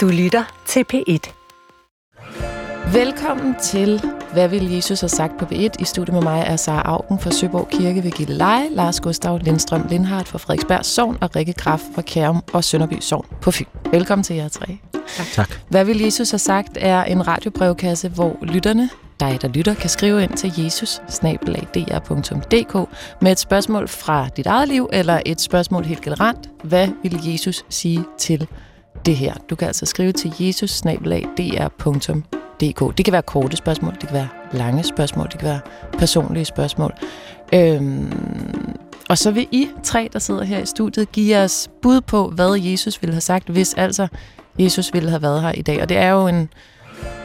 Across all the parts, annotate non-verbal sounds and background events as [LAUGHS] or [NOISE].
Du lytter til P1. Velkommen til Hvad vil Jesus have sagt på B1? I studiet med mig er Sara Augen fra Søborg Kirke ved Gilleleje, Lars Gustav Lindstrøm Lindhardt fra Frederiksberg Sogn og Rikke Graf fra Kærum og Sønderby Sogn på Fyn. Velkommen til jer tre. Tak. tak. Hvad vil Jesus have sagt er en radiobrevkasse, hvor lytterne, dig der lytter, kan skrive ind til jesus med et spørgsmål fra dit eget liv eller et spørgsmål helt generelt. Hvad vil Jesus sige til det her? Du kan altså skrive til jesus dr.dk. Det kan være korte spørgsmål, det kan være lange spørgsmål, det kan være personlige spørgsmål. Øhm, og så vil I tre, der sidder her i studiet, give os bud på, hvad Jesus ville have sagt, hvis altså Jesus ville have været her i dag. Og det er jo en,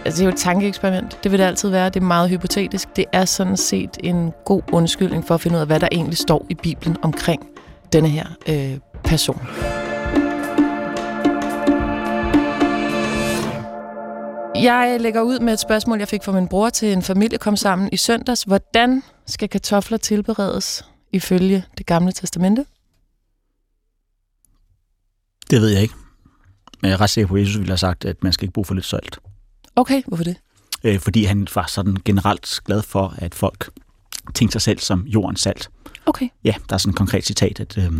altså det er jo et tankeeksperiment. Det vil det altid være. Det er meget hypotetisk. Det er sådan set en god undskyldning for at finde ud af, hvad der egentlig står i Bibelen omkring denne her øh, person. Jeg lægger ud med et spørgsmål, jeg fik fra min bror til en familie kom sammen i søndags. Hvordan skal kartofler tilberedes ifølge det gamle testamente? Det ved jeg ikke. Men jeg er ret sikker på, at Jesus ville have sagt, at man skal ikke bruge for lidt salt. Okay, hvorfor det? Øh, fordi han var sådan generelt glad for, at folk tænkte sig selv som jordens salt. Okay. Ja, der er sådan et konkret citat, at øh,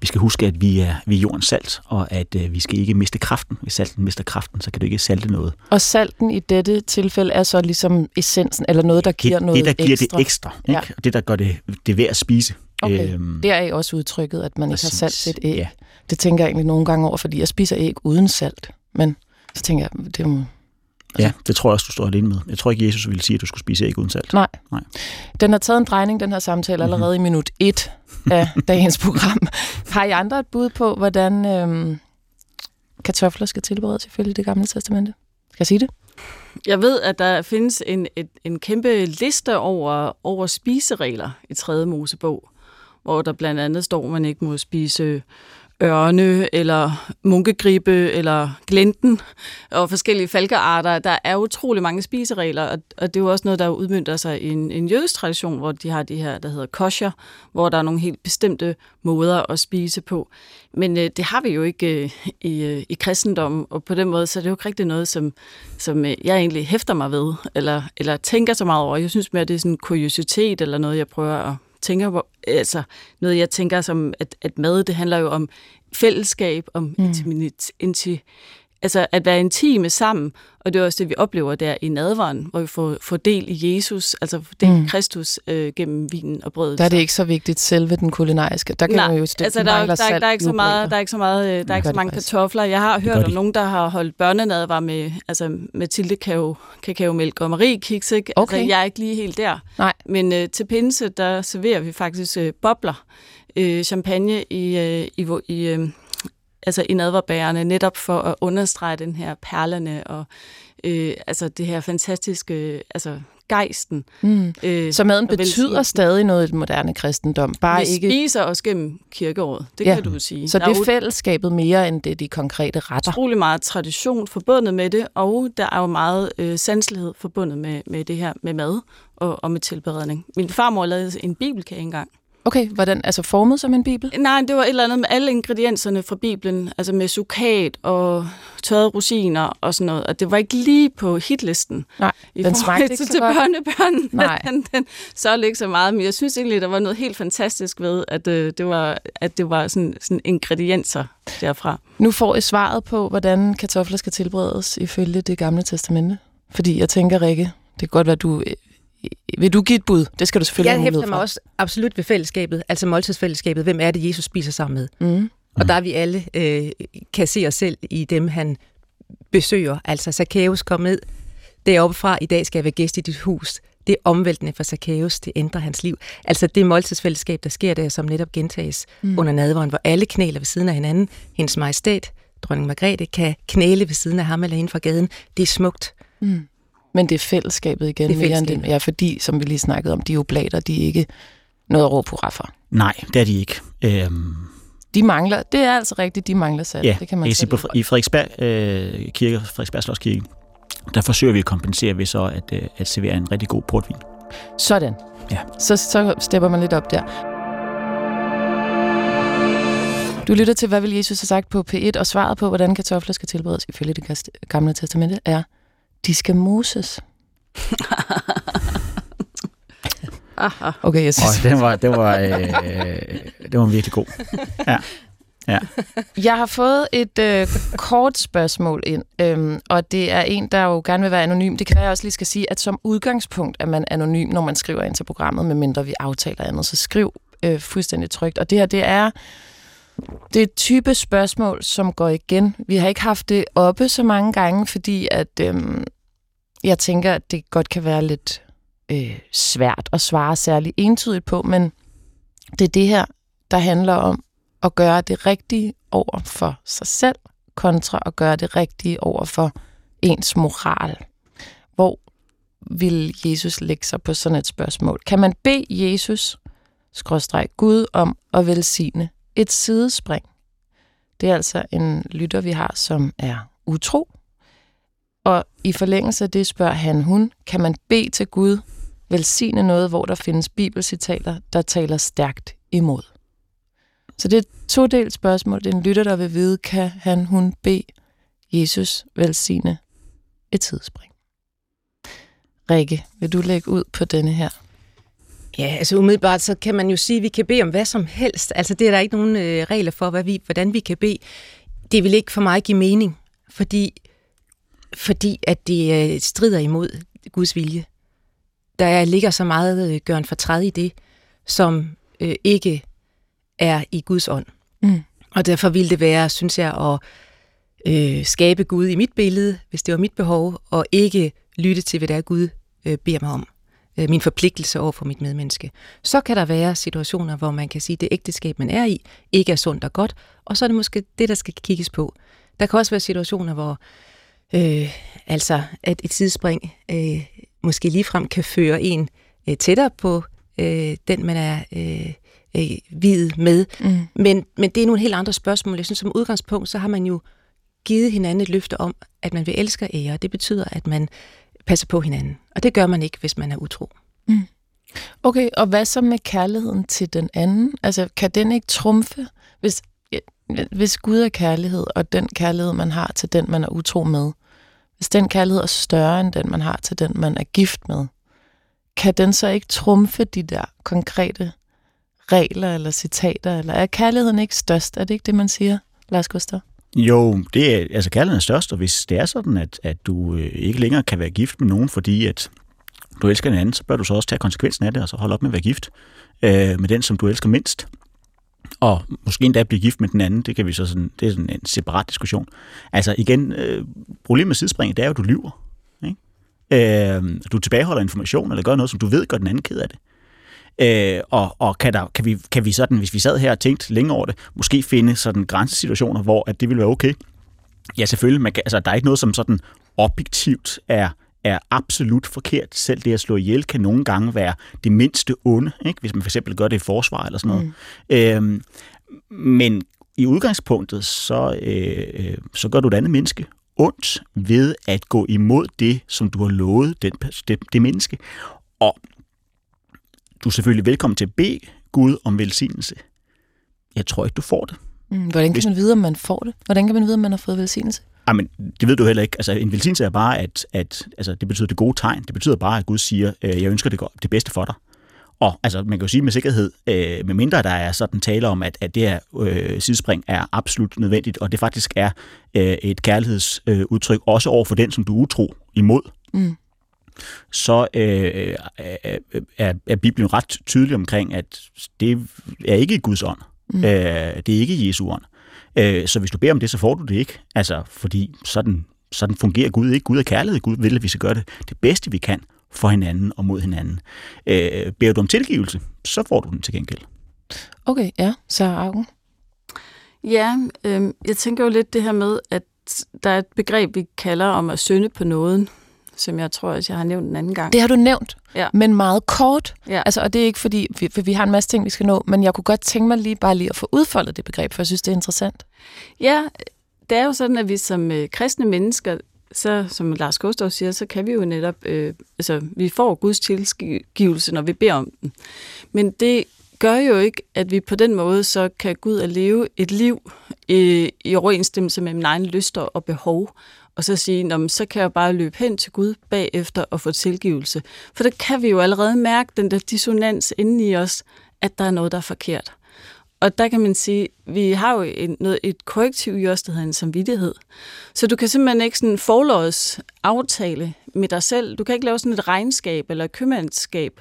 vi skal huske, at vi er, vi er jordens salt, og at øh, vi skal ikke miste kraften. Hvis salten mister kraften, så kan du ikke salte noget. Og salten i dette tilfælde er så ligesom essensen, eller noget, der giver det, noget Det, der giver ekstra. det ekstra. Ikke? Ja. Det, der gør det, det værd at spise. Okay. Øhm, det er også udtrykket, at man præcis. ikke har salt til et æg. Ja. Det tænker jeg egentlig nogle gange over, fordi jeg spiser æg uden salt. Men så tænker jeg, det må... Altså, ja, det tror jeg også, du står alene med. Jeg tror ikke, Jesus ville sige, at du skulle spise æg uden salt. Nej. Nej. Den har taget en drejning, den her samtale, allerede mm-hmm. i minut 1 af [LAUGHS] dagens program. Har I andre et bud på, hvordan øhm, kartofler skal tilberedes ifølge det gamle testamente? Skal jeg sige det? Jeg ved, at der findes en, et, en kæmpe liste over, over spiseregler i 3. Mosebog, hvor der blandt andet står, at man ikke må spise ørne, eller munkegribe, eller glenten, og forskellige falkearter. Der er utrolig mange spiseregler, og, og det er jo også noget, der udmyndter sig i en, en jødisk tradition, hvor de har de her, der hedder kosher, hvor der er nogle helt bestemte måder at spise på. Men øh, det har vi jo ikke øh, i, øh, i kristendommen, og på den måde, så er det jo ikke rigtig noget, som, som øh, jeg egentlig hæfter mig ved, eller, eller tænker så meget over. Jeg synes mere, det er sådan en kuriositet, eller noget, jeg prøver at tænker på, altså noget, jeg tænker som, at, at mad, det handler jo om fællesskab, om mm. intimitet, inti, altså at være intime sammen, og det er også det, vi oplever der i nadvaren, hvor vi får, får del i Jesus, altså del mm. Kristus øh, gennem vinen og brødet. Der er det ikke så vigtigt selve den kulinariske. Der kan Nej, man jo altså der, der, der, der, er ikke så meget, der er ikke så meget, der er ikke så mange kartofler. Jeg har hørt om nogen, der har holdt børnenadvar med, altså Mathilde kakao, kakaomælk og Marie kiks, ikke? Okay. Altså, jeg er ikke lige helt der. Nej. Men øh, til pinse, der serverer vi faktisk øh, bobler, øh, champagne i, øh, i, i øh, altså i nadverbærerne, netop for at understrege den her perlerne og øh, altså det her fantastiske, altså gejsten. Mm. Øh, så maden betyder stadig noget i den moderne kristendom, bare vi ikke... Spiser også gennem kirkeåret, det ja. kan du sige. Så det er fællesskabet mere end det de konkrete retter? Utrolig meget tradition forbundet med det, og der er jo meget øh, sanselighed forbundet med, med det her med mad og, og med tilberedning. Min farmor lavede en bibelkage engang. Okay, hvordan? Altså formet som en bibel? Nej, det var et eller andet med alle ingredienserne fra Bibelen, altså med sukat og tørrede rosiner og sådan noget, og det var ikke lige på hitlisten. Nej, i den smagte ikke til, så til godt. børnebørn. [LAUGHS] Nej. Den, den så ikke så meget, men jeg synes egentlig, der var noget helt fantastisk ved, at øh, det var, at det var sådan, sådan ingredienser derfra. Nu får I svaret på, hvordan kartofler skal tilberedes ifølge det gamle testamente. Fordi jeg tænker, Rikke, det kan godt være, du vil du give et bud? Det skal du selvfølgelig Jeg have hæfter mulighed mig også absolut ved fællesskabet, altså måltidsfællesskabet. Hvem er det, Jesus spiser sammen med? Mm. Og der er vi alle øh, kan se os selv i dem, han besøger. Altså Zacchaeus kom ned deroppe fra, i dag skal jeg være gæst i dit hus. Det er omvæltende for Zacchaeus, det ændrer hans liv. Altså det måltidsfællesskab, der sker der, som netop gentages mm. under nadveren, hvor alle knæler ved siden af hinanden. Hendes majestæt, dronning Margrethe, kan knæle ved siden af ham eller hende fra gaden. Det er smukt. Mm. Men det er fællesskabet igen, Det er mere end fællesskabet. det. Ja, fordi, som vi lige snakkede om, de oblater, de er ikke noget at råbe hurra for. Nej, det er de ikke. Øhm, De mangler, det er altså rigtigt, de mangler salt. ja, det kan man jeg sige, på, i Frederiksberg øh, kirke, Frederiksberg der forsøger vi at kompensere ved så at, øh, at servere en rigtig god portvin. Sådan. Ja. Så, så stepper man lidt op der. Du lytter til, hvad vil Jesus have sagt på P1, og svaret på, hvordan kartofler skal tilberedes ifølge det gamle testamente, er, de skal moses. okay, jeg synes... Oh, den var, den var, øh, den var virkelig god. Ja. Ja. Jeg har fået et øh, kort spørgsmål ind, øhm, og det er en, der jo gerne vil være anonym. Det kan være, jeg også lige skal sige, at som udgangspunkt er man anonym, når man skriver ind til programmet, medmindre vi aftaler andet. Så skriv øh, fuldstændig trygt. Og det her, det er det er et type spørgsmål, som går igen. Vi har ikke haft det oppe så mange gange, fordi at øhm, jeg tænker, at det godt kan være lidt øh, svært at svare særlig entydigt på, men det er det her, der handler om at gøre det rigtige over for sig selv, kontra at gøre det rigtige over for ens moral. Hvor vil Jesus lægge sig på sådan et spørgsmål? Kan man bede Jesus, skråstreg Gud, om at velsigne et sidespring? Det er altså en lytter, vi har, som er utro. Og i forlængelse af det spørger han hun, kan man bede til Gud velsigne noget, hvor der findes bibelcitater, der taler stærkt imod? Så det er et todelt spørgsmål. Det er en lytter, der vil vide, kan han, hun bede Jesus velsigne et tidsspring. Rikke, vil du lægge ud på denne her? Ja, altså umiddelbart, så kan man jo sige, at vi kan bede om hvad som helst. Altså det er der ikke nogen øh, regler for, hvad vi, hvordan vi kan bede. Det vil ikke for mig give mening, fordi, fordi at det øh, strider imod Guds vilje. Der ligger så meget øh, gøren fortræd i det, som øh, ikke er i Guds ånd. Mm. Og derfor ville det være, synes jeg, at øh, skabe Gud i mit billede, hvis det var mit behov, og ikke lytte til, hvad det er, Gud øh, beder mig om. Øh, min forpligtelse over for mit medmenneske. Så kan der være situationer, hvor man kan sige, at det ægteskab, man er i, ikke er sundt og godt, og så er det måske det, der skal kigges på. Der kan også være situationer, hvor øh, altså, at et tidsspring øh, måske ligefrem kan føre en øh, tættere på øh, den, man er øh, øh, videt med. Mm. Men, men det er nogle helt andre spørgsmål. Jeg synes, som udgangspunkt, så har man jo givet hinanden et løfte om, at man vil elske og ære. Det betyder, at man passer på hinanden. Og det gør man ikke, hvis man er utro. Mm. Okay, og hvad så med kærligheden til den anden? Altså, kan den ikke trumfe, hvis, hvis Gud er kærlighed, og den kærlighed, man har til den, man er utro med, hvis den kærlighed er større end den, man har til den, man er gift med, kan den så ikke trumfe de der konkrete regler eller citater? Eller er kærligheden ikke størst? Er det ikke det, man siger, Lars Gustav? Jo, det er, altså kærligheden er størst, og hvis det er sådan, at, at du øh, ikke længere kan være gift med nogen, fordi at du elsker en anden, så bør du så også tage konsekvensen af det, og så holde op med at være gift øh, med den, som du elsker mindst. Og måske endda blive gift med den anden, det kan vi så sådan, det er sådan en separat diskussion. Altså igen, øh, problemet med sidespringet, det er jo, at du lyver. Ikke? Øh, du tilbageholder information, eller gør noget, som du ved gør den anden ked af det. Øh, og og kan, der, kan, vi, kan vi sådan, hvis vi sad her og tænkte længe over det, måske finde sådan grænsesituationer, hvor at det ville være okay? Ja, selvfølgelig. Man kan, altså, der er ikke noget, som sådan objektivt er, er absolut forkert. Selv det at slå ihjel kan nogle gange være det mindste onde, ikke? hvis man for eksempel gør det i forsvar eller sådan noget. Mm. Øhm, men i udgangspunktet, så, øh, så gør du et andet menneske ondt ved at gå imod det, som du har lovet den, det, det menneske. Og du er selvfølgelig velkommen til at bede Gud om velsignelse. Jeg tror ikke, du får det. Mm, hvordan kan Hvis... man vide, om man får det? Hvordan kan man vide, om man har fået velsignelse? Jamen, det ved du heller ikke. Altså, en velsignelse er bare, at, at altså, det betyder det gode tegn. Det betyder bare, at Gud siger, øh, jeg ønsker det, det bedste for dig. Og altså, man kan jo sige med sikkerhed, øh, med mindre der er sådan tale om, at, at det her øh, sidespring er absolut nødvendigt, og det faktisk er øh, et kærlighedsudtryk, øh, også over for den, som du er utro imod. Mm så øh, er, er Bibelen ret tydelig omkring, at det er ikke Guds ånd. Mm. Øh, det er ikke Jesu ånd. Øh, så hvis du beder om det, så får du det ikke. Altså, fordi sådan, sådan fungerer Gud ikke. Gud er kærlighed. Gud vil, at vi skal gøre det, det bedste, vi kan for hinanden og mod hinanden. Øh, beder du om tilgivelse, så får du den til gengæld. Okay, ja. Så Augen? Ja, øh, jeg tænker jo lidt det her med, at der er et begreb, vi kalder om at synde på nåden som jeg tror, at jeg har nævnt en anden gang. Det har du nævnt, ja. men meget kort. Ja. Altså, og det er ikke fordi, vi, for vi har en masse ting, vi skal nå, men jeg kunne godt tænke mig lige bare lige at få udfoldet det begreb, for jeg synes, det er interessant. Ja, det er jo sådan, at vi som øh, kristne mennesker, så som Lars Gustav siger, så kan vi jo netop, øh, altså vi får Guds tilgivelse, når vi beder om den. Men det gør jo ikke, at vi på den måde så kan gå ud og leve et liv i, i overensstemmelse med mine egne lyster og behov, og så sige, Nå, så kan jeg bare løbe hen til Gud bagefter og få tilgivelse. For der kan vi jo allerede mærke den der dissonans inde i os, at der er noget, der er forkert. Og der kan man sige, vi har jo et, noget, et korrektiv i os, der hedder en samvittighed. Så du kan simpelthen ikke sådan forlås aftale med dig selv. Du kan ikke lave sådan et regnskab eller et købmandskab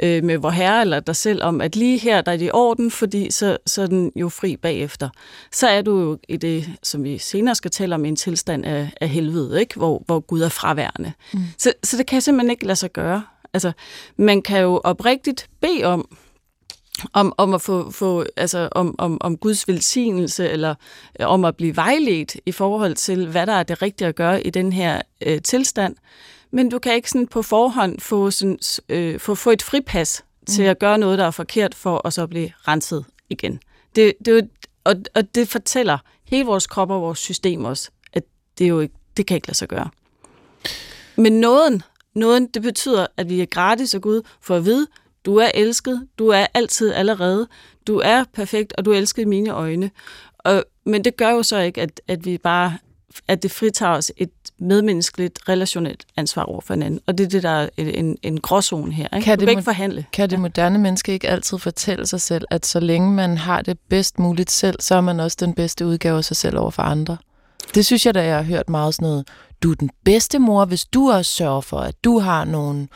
øh, med vor herre eller dig selv om, at lige her der er det i orden, fordi så, så er den jo fri bagefter. Så er du jo i det, som vi senere skal tale om, en tilstand af, af helvede, ikke? Hvor, hvor Gud er fraværende. Mm. Så, så det kan simpelthen ikke lade sig gøre. Altså, man kan jo oprigtigt bede om, om, om at få, få altså om, om, om Guds velsignelse, eller øh, om at blive vejledt i forhold til, hvad der er det rigtige at gøre i den her øh, tilstand. Men du kan ikke sådan på forhånd få, sådan, øh, få, få et fripas mm. til at gøre noget, der er forkert, for at så blive renset igen. Det, det, og, og det fortæller hele vores krop og vores system også, at det, er jo ikke, det kan ikke lade sig gøre. Men nåden, nåden, det betyder, at vi er gratis af Gud for at vide, du er elsket, du er altid allerede, du er perfekt, og du er elsket i mine øjne. Og, men det gør jo så ikke, at, at vi bare at det fritager os et medmenneskeligt, relationelt ansvar over for hinanden. Og det er det, der er en, en gråzone her. Ikke? Kan du det, kan ikke forhandle. Kan det moderne menneske ikke altid fortælle sig selv, at så længe man har det bedst muligt selv, så er man også den bedste udgave af sig selv over for andre? Det synes jeg, da jeg har hørt meget sådan noget. Du er den bedste mor, hvis du også sørger for, at du har nogle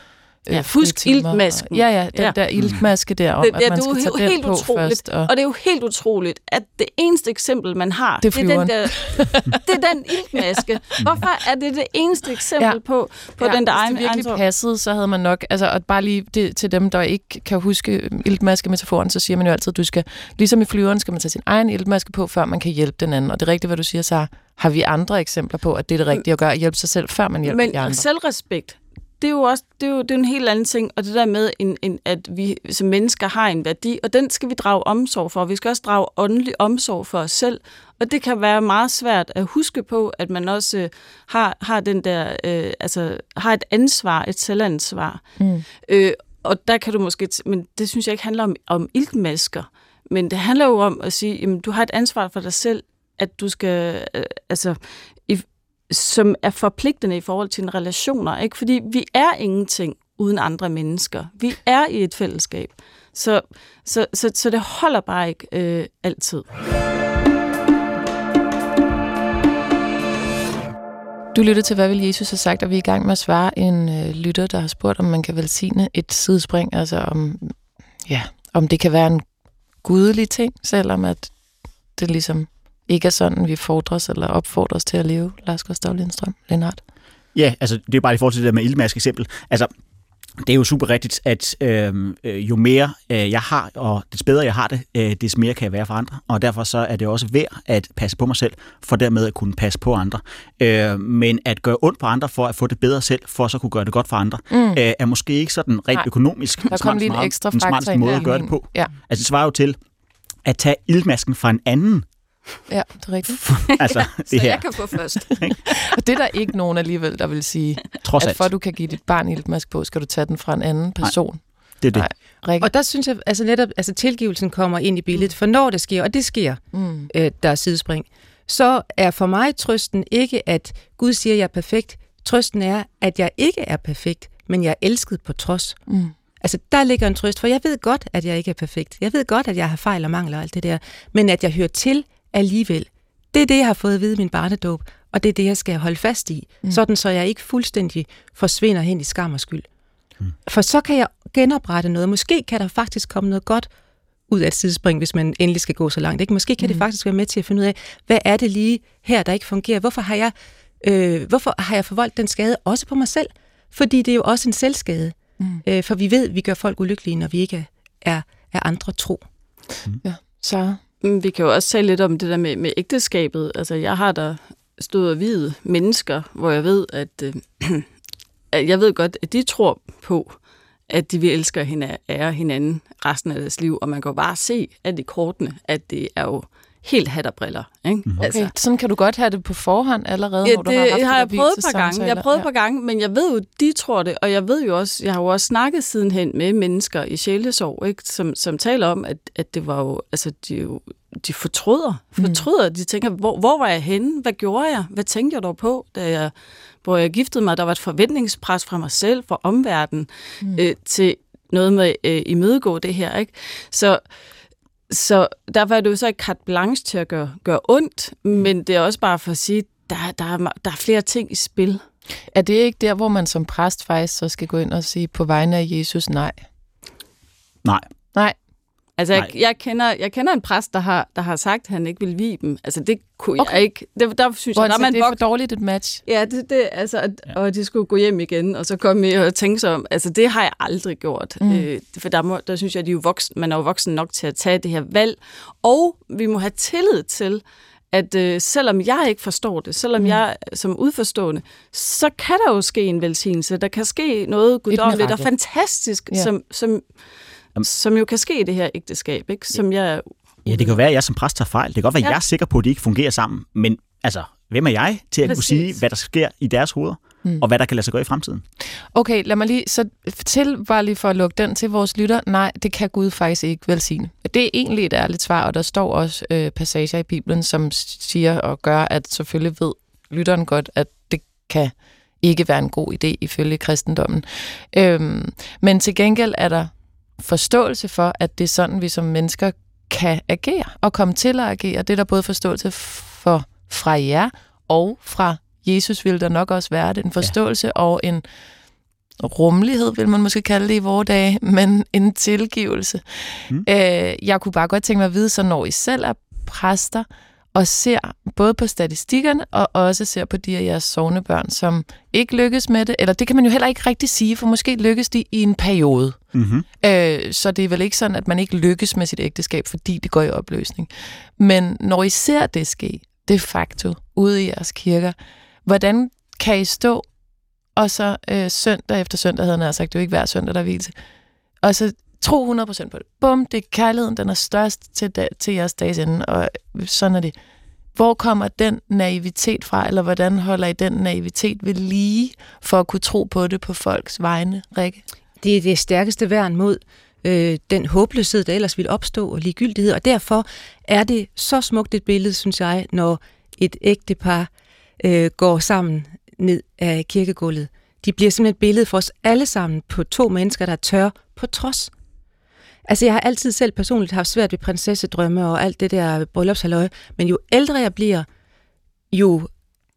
Ja, fusk iltmasken. Ja, ja, den ja. der iltmaske der om, det, at man skal tage den på utroligt. først. Og... og det er jo helt utroligt, at det eneste eksempel, man har, det er, det er, den, der, [LAUGHS] det er den iltmaske. Hvorfor er det det eneste eksempel ja. på, på ja, den der egen Hvis det virkelig passede, så havde man nok, altså og bare lige det, til dem, der ikke kan huske iltmaske-metaforen, så siger man jo altid, at du skal, ligesom i flyveren, skal man tage sin egen iltmaske på, før man kan hjælpe den anden. Og det er rigtigt, hvad du siger, så har vi andre eksempler på, at det er det rigtige at gøre, at hjælpe sig selv, før man hjælper Men de andre. Men selvrespekt, det er jo også det er jo, det er en helt anden ting, og det der med, en, en, at vi som mennesker har en værdi, og den skal vi drage omsorg for. Vi skal også drage åndelig omsorg for os selv, og det kan være meget svært at huske på, at man også øh, har, har den der, øh, altså har et ansvar, et selvansvar. Mm. Øh, og der kan du måske, men det synes jeg ikke handler om, om iltmasker, men det handler jo om at sige, jamen du har et ansvar for dig selv, at du skal, øh, altså i, som er forpligtende i forhold til en relationer. Ikke? Fordi vi er ingenting uden andre mennesker. Vi er i et fællesskab. Så, så, så, så det holder bare ikke øh, altid. Du lytter til, hvad vil Jesus have sagt, og vi er i gang med at svare en øh, lytter, der har spurgt, om man kan velsigne et sidespring, altså om, ja, om det kan være en gudelig ting, selvom at det ligesom ikke er sådan, vi fordres eller opfordres til at leve, Lars Gustav Lindstrøm, Lindhardt? Ja, altså det er bare i forhold til det der med ildmask eksempel. Altså, det er jo super rigtigt, at øhm, øh, jo mere øh, jeg har, og des bedre jeg har det, øh, des mere kan jeg være for andre. Og derfor så er det også værd at passe på mig selv, for dermed at kunne passe på andre. Øh, men at gøre ondt på andre for at få det bedre selv, for at så kunne gøre det godt for andre, mm. øh, er måske ikke sådan rent Nej. økonomisk Der kom lige en ekstra den smarteste måde at gøre det på. Ja. Altså det svarer jo til at tage ildmasken fra en anden, Ja, det er rigtigt. [LAUGHS] altså, det så her. jeg kan få først. [LAUGHS] og det er der ikke nogen alligevel, der vil sige, Trods at for at du kan give dit barn iltmask på, skal du tage den fra en anden person. Nej, det er det. Nej, og der synes jeg, altså netop, altså tilgivelsen kommer ind i billedet, for når det sker, og det sker, mm. øh, der er sidespring, så er for mig trøsten ikke, at Gud siger, at jeg er perfekt. Trøsten er, at jeg ikke er perfekt, men jeg er elsket på trods. Mm. Altså, der ligger en trøst, for jeg ved godt, at jeg ikke er perfekt. Jeg ved godt, at jeg har fejl og mangler og alt det der. Men at jeg hører til alligevel. Det er det, jeg har fået at vide i min barnedåb, og det er det, jeg skal holde fast i, mm. sådan så jeg ikke fuldstændig forsvinder hen i skam og skyld. Mm. For så kan jeg genoprette noget. Måske kan der faktisk komme noget godt ud af et sidespring, hvis man endelig skal gå så langt. Ikke? Måske kan mm. det faktisk være med til at finde ud af, hvad er det lige her, der ikke fungerer? Hvorfor har jeg, øh, hvorfor har jeg forvoldt den skade også på mig selv? Fordi det er jo også en selvskade. Mm. Øh, for vi ved, at vi gør folk ulykkelige, når vi ikke er, er andre tro. Mm. Ja, så Mm, vi kan jo også tale lidt om det der med, med ægteskabet. Altså, jeg har der stået og videt mennesker, hvor jeg ved, at, øh, [CLEARS THROAT] jeg ved godt, at de tror på, at de vil elske hinanden, ære hinanden resten af deres liv, og man kan jo bare se, at de kortene, at det er jo helt hat og briller. Ikke? Mm-hmm. Okay, altså. sådan kan du godt have det på forhånd allerede, ja, når du har haft har jeg prøvet et par gange. Jeg har prøvet et par gange, men jeg ved jo, de tror det, og jeg ved jo også, jeg har jo også snakket sidenhen med mennesker i sjælesorg, ikke? Som, som taler om, at, at det var jo, altså de jo, de fortryder, mm. fortryder, mm. de tænker, hvor, hvor var jeg henne? Hvad gjorde jeg? Hvad tænkte jeg dog på, da jeg, hvor jeg giftede mig? Der var et forventningspres fra mig selv, fra omverdenen, mm. øh, til noget med øh, imødegå det her, ikke? Så så derfor er det jo så ikke carte blanche til at gøre, gøre ondt, men det er også bare for at sige, der, der, er, der er flere ting i spil. Er det ikke der, hvor man som præst faktisk så skal gå ind og sige på vegne af Jesus nej? Nej. Nej. Altså, jeg, jeg, kender, jeg kender en præst, der har, der har sagt, at han ikke vil vide dem. Altså, det kunne okay. jeg ikke. Det, der synes Hvor jeg, der man det er for dårligt et match. Ja, det, det, altså, at, ja. og de skulle gå hjem igen, og så komme og tænke sig om. Altså, det har jeg aldrig gjort. Mm. Øh, for der, må, der synes jeg, at de er jo voksen, man er jo voksen nok til at tage det her valg. Og vi må have tillid til, at øh, selvom jeg ikke forstår det, selvom mm. jeg som udforstående, så kan der jo ske en velsignelse. Der kan ske noget guddommeligt og fantastisk, ja. som, som som jo kan ske i det her ægteskab, ikke? som jeg... Ja, det kan være, at jeg som præst tager fejl. Det kan godt være, at ja. jeg er sikker på, at de ikke fungerer sammen. Men altså, hvem er jeg til at Præcis. kunne sige, hvad der sker i deres hoveder? Mm. og hvad der kan lade sig gøre i fremtiden. Okay, lad mig lige så til, bare lige for at lukke den til vores lytter. Nej, det kan Gud faktisk ikke velsigne. Det er egentlig et ærligt svar, og der står også øh, passager i Bibelen, som siger og gør, at selvfølgelig ved lytteren godt, at det kan ikke være en god idé ifølge kristendommen. Øhm, men til gengæld er der forståelse for, at det er sådan, vi som mennesker kan agere og komme til at agere. Det er der både forståelse for fra jer og fra Jesus vil der nok også være det. En forståelse ja. og en rummelighed, vil man måske kalde det i vores dage, [LAUGHS] men en tilgivelse. Mm. Øh, jeg kunne bare godt tænke mig at vide, så når I selv er præster, og ser både på statistikkerne og også ser på de af jeres sovende børn, som ikke lykkes med det. Eller det kan man jo heller ikke rigtig sige, for måske lykkes de i en periode. Mm-hmm. Øh, så det er vel ikke sådan, at man ikke lykkes med sit ægteskab, fordi det går i opløsning. Men når I ser det ske, de facto, ude i jeres kirker, hvordan kan I stå, og så øh, søndag efter søndag, havde han sagt, det er jo ikke hver søndag, der er og så Tro 100% på det. Bum, det er kærligheden, den er størst til, da, til jeres dages ende, og sådan er det. Hvor kommer den naivitet fra, eller hvordan holder I den naivitet ved lige, for at kunne tro på det på folks vegne, Rikke? Det er det stærkeste værn mod øh, den håbløshed, der ellers vil opstå, og ligegyldighed, og derfor er det så smukt et billede, synes jeg, når et ægtepar øh, går sammen ned af kirkegulvet. De bliver simpelthen et billede for os alle sammen på to mennesker, der tør på trods Altså, jeg har altid selv personligt haft svært ved prinsessedrømme og alt det der bryllupshalløj, men jo ældre jeg bliver, jo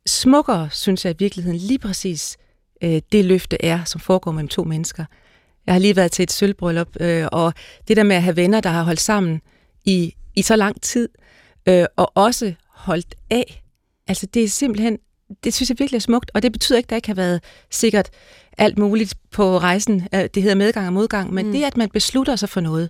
smukkere, synes jeg i virkeligheden lige præcis øh, det løfte er, som foregår mellem to mennesker. Jeg har lige været til et sølvbryllup, øh, og det der med at have venner, der har holdt sammen i, i så lang tid, øh, og også holdt af, altså det er simpelthen, det synes jeg virkelig er smukt, og det betyder ikke, at der ikke har været sikkert alt muligt på rejsen. Det hedder medgang og modgang, men mm. det, at man beslutter sig for noget,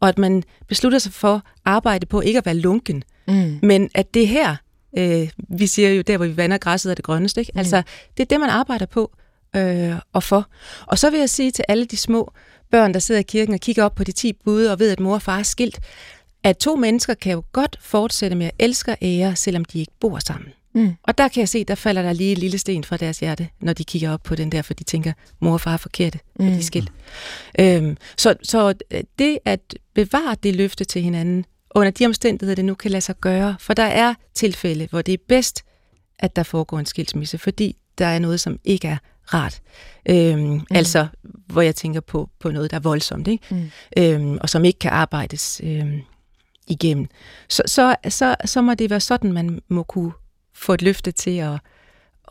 og at man beslutter sig for at arbejde på ikke at være lunken, mm. men at det her, øh, vi siger jo der, hvor vi vander græsset er det grønneste, ikke? Mm. altså det er det, man arbejder på øh, og for. Og så vil jeg sige til alle de små børn, der sidder i kirken og kigger op på de 10 bud og ved, at mor og far er skilt, at to mennesker kan jo godt fortsætte med at elske og ære, selvom de ikke bor sammen. Mm. Og der kan jeg se, der falder der lige en lille sten fra deres hjerte, når de kigger op på den der, for de tænker, mor og far er forkerte, mm. de er skilt. Øhm, så, så øh, det at bevare det løfte til hinanden, under de omstændigheder, det nu kan lade sig gøre, for der er tilfælde, hvor det er bedst, at der foregår en skilsmisse, fordi der er noget, som ikke er rart. Øhm, mm. Altså, hvor jeg tænker på, på noget, der er voldsomt, ikke? Mm. Øhm, og som ikke kan arbejdes øhm, igennem. Så, så, så, så må det være sådan, man må kunne få et løfte til at,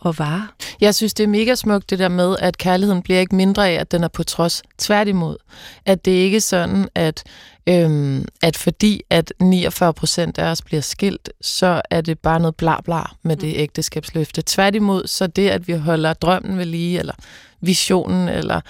at vare. Jeg synes, det er mega smukt det der med, at kærligheden bliver ikke mindre af, at den er på trods. Tværtimod. At det ikke er sådan, at, øhm, at fordi at 49 procent af os bliver skilt, så er det bare noget bla bla med det mm. ægteskabsløfte. Tværtimod, så det, at vi holder drømmen ved lige, eller visionen, eller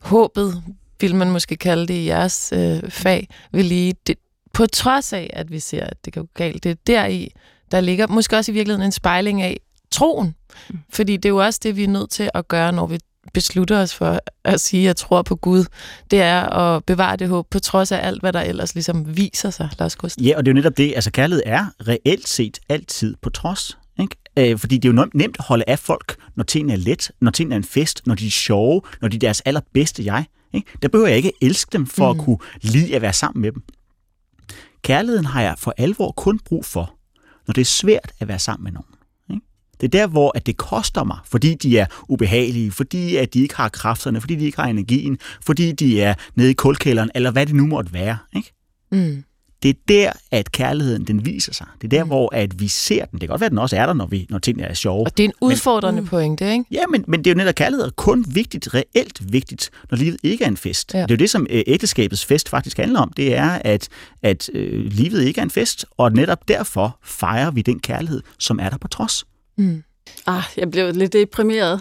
håbet, vil man måske kalde det i jeres øh, fag, ved lige, det, på trods af, at vi ser, at det kan gå galt, det er deri, der ligger måske også i virkeligheden en spejling af troen. Mm. Fordi det er jo også det, vi er nødt til at gøre, når vi beslutter os for at sige, at jeg tror på Gud, det er at bevare det håb, på trods af alt, hvad der ellers ligesom viser sig, Lars Gust. Ja, og det er jo netop det. Altså, kærlighed er reelt set altid på trods. Ikke? Øh, fordi det er jo nemt at holde af folk, når tingene er let, når tingene er en fest, når de er sjove, når de er deres allerbedste jeg. Ikke? Der behøver jeg ikke elske dem for mm. at kunne lide at være sammen med dem. Kærligheden har jeg for alvor kun brug for, når det er svært at være sammen med nogen. Ikke? Det er der, hvor at det koster mig, fordi de er ubehagelige, fordi at de ikke har kræfterne, fordi de ikke har energien, fordi de er nede i kulkælderen, eller hvad det nu måtte være. Ikke? Mm det er der, at kærligheden den viser sig. Det er der, mm. hvor at vi ser den. Det kan godt være, at den også er der, når, vi, når tingene er sjove. Og det er en udfordrende men, mm. pointe, ikke? Ja, men, men det er jo netop, kærlighed er kun vigtigt, reelt vigtigt, når livet ikke er en fest. Ja. Det er jo det, som øh, ægteskabets fest faktisk handler om. Det er, at, at øh, livet ikke er en fest, og netop derfor fejrer vi den kærlighed, som er der på trods. Mm. Ah, jeg blev lidt deprimeret,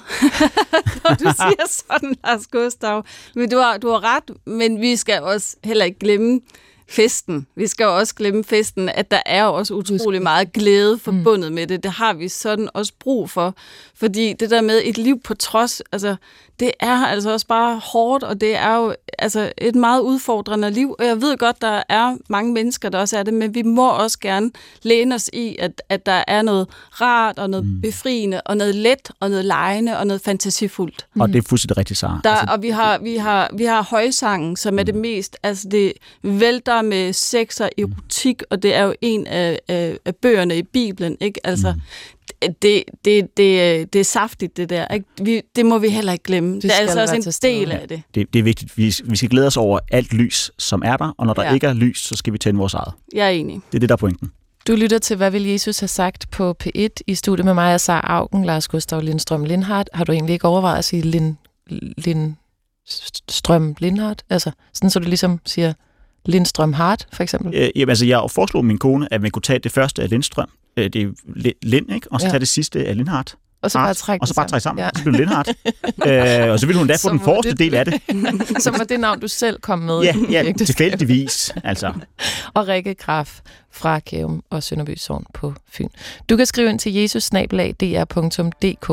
[LAUGHS] når du [LAUGHS] siger sådan, Lars Gustav. Men du har, du har ret, men vi skal også heller ikke glemme, festen. Vi skal jo også glemme festen, at der er også utrolig meget glæde mm. forbundet med det. Det har vi sådan også brug for. Fordi det der med et liv på trods, altså det er altså også bare hårdt, og det er jo altså et meget udfordrende liv. Og jeg ved godt, der er mange mennesker, der også er det, men vi må også gerne læne os i, at, at der er noget rart, og noget mm. befriende, og noget let, og noget lejende, og noget fantasifuldt. Mm. Og det er fuldstændig rigtigt, Sarah. Der, altså, og vi har, vi, har, vi har højsangen, som er det mm. mest, altså det vælter med sex og erotik, og det er jo en af, af, af bøgerne i Bibelen, ikke? Altså, mm det, det, det, det er saftigt, det der. Ikke? Vi, det må vi heller ikke glemme. Det, det er altså også en del af det. det. Det er vigtigt. Vi, vi skal glæde os over alt lys, som er der, og når der ja. ikke er lys, så skal vi tænde vores eget. Jeg er enig. Det er det, der er pointen. Du lytter til, hvad vil Jesus have sagt på P1 i studiet med mig og Sara Augen, Lars Gustav Lindstrøm Lindhardt. Har du egentlig ikke overvejet at sige Lind, Lindstrøm Lindhardt? Altså, sådan så du ligesom siger Lindstrøm Hart, for eksempel? Øh, jamen, altså, jeg foreslog min kone, at man kunne tage det første af Lindstrøm, øh, det er Lind, ikke? og så ja. tage det sidste af Lindhardt. Og så bare trække og så bare trække sammen. Ja. Så blev Lindhardt. [LAUGHS] øh, og så ville hun da få den forreste det... del af det. [LAUGHS] Som var det navn, du selv kom med. Ja, ja tilfældigvis. Altså. [LAUGHS] og Rikke Graf fra Kæum og Sønderby Sogn på Fyn. Du kan skrive ind til jesusnabelag.dr.dk.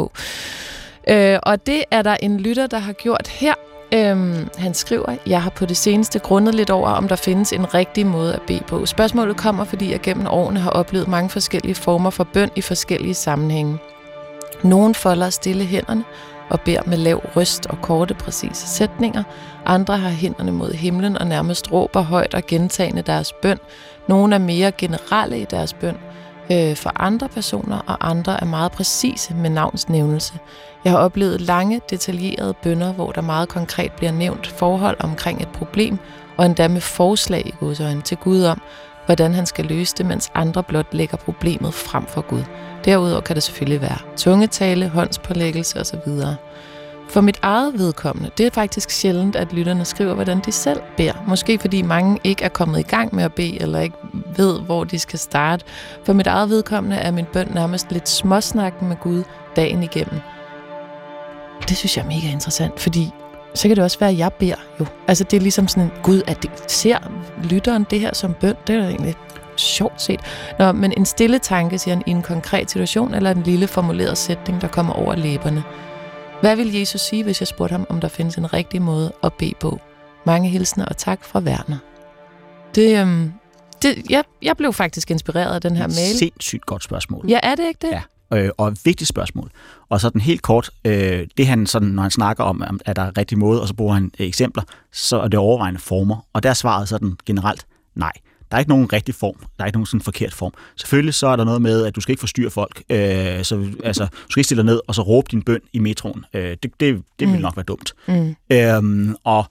Øh, og det er der en lytter, der har gjort her. Øhm, han skriver, jeg har på det seneste grundet lidt over, om der findes en rigtig måde at bede på. Spørgsmålet kommer, fordi jeg gennem årene har oplevet mange forskellige former for bøn i forskellige sammenhænge. Nogen folder stille hænderne og beder med lav røst og korte, præcise sætninger. Andre har hænderne mod himlen og nærmest råber højt og gentagende deres bøn. Nogle er mere generelle i deres bøn øh, for andre personer, og andre er meget præcise med navnsnævnelse. Jeg har oplevet lange, detaljerede bønder, hvor der meget konkret bliver nævnt forhold omkring et problem, og endda med forslag i Guds øjne til Gud om, hvordan han skal løse det, mens andre blot lægger problemet frem for Gud. Derudover kan det selvfølgelig være tungetale, håndspålæggelse osv. For mit eget vedkommende, det er faktisk sjældent, at lytterne skriver, hvordan de selv beder. Måske fordi mange ikke er kommet i gang med at bede, eller ikke ved, hvor de skal starte. For mit eget vedkommende er min bøn nærmest lidt småsnakken med Gud dagen igennem. Det synes jeg er mega interessant, fordi så kan det også være, at jeg beder jo. Altså det er ligesom sådan Gud, at det, ser lytteren det her som bøn, det er egentlig sjovt set. Nå, men en stille tanke, siger han, i en konkret situation, eller en lille formuleret sætning, der kommer over læberne. Hvad vil Jesus sige, hvis jeg spurgte ham, om der findes en rigtig måde at bede på? Mange hilsner og tak fra Werner. Det, øhm, det, jeg, jeg blev faktisk inspireret af den her mail. Sindssygt godt spørgsmål. Ja, er det ikke det? Ja øh, og et vigtigt spørgsmål. Og så den helt kort, øh, det han sådan, når han snakker om, at der er rigtig måde, og så bruger han eksempler, så er det overvejende former. Og der er svaret sådan generelt nej. Der er ikke nogen rigtig form. Der er ikke nogen sådan forkert form. Selvfølgelig så er der noget med, at du skal ikke forstyrre folk. Øh, så, altså, du skal ikke stille dig ned og så råbe din bøn i metroen. Øh, det det, det mm. vil nok være dumt. Mm. Øh, og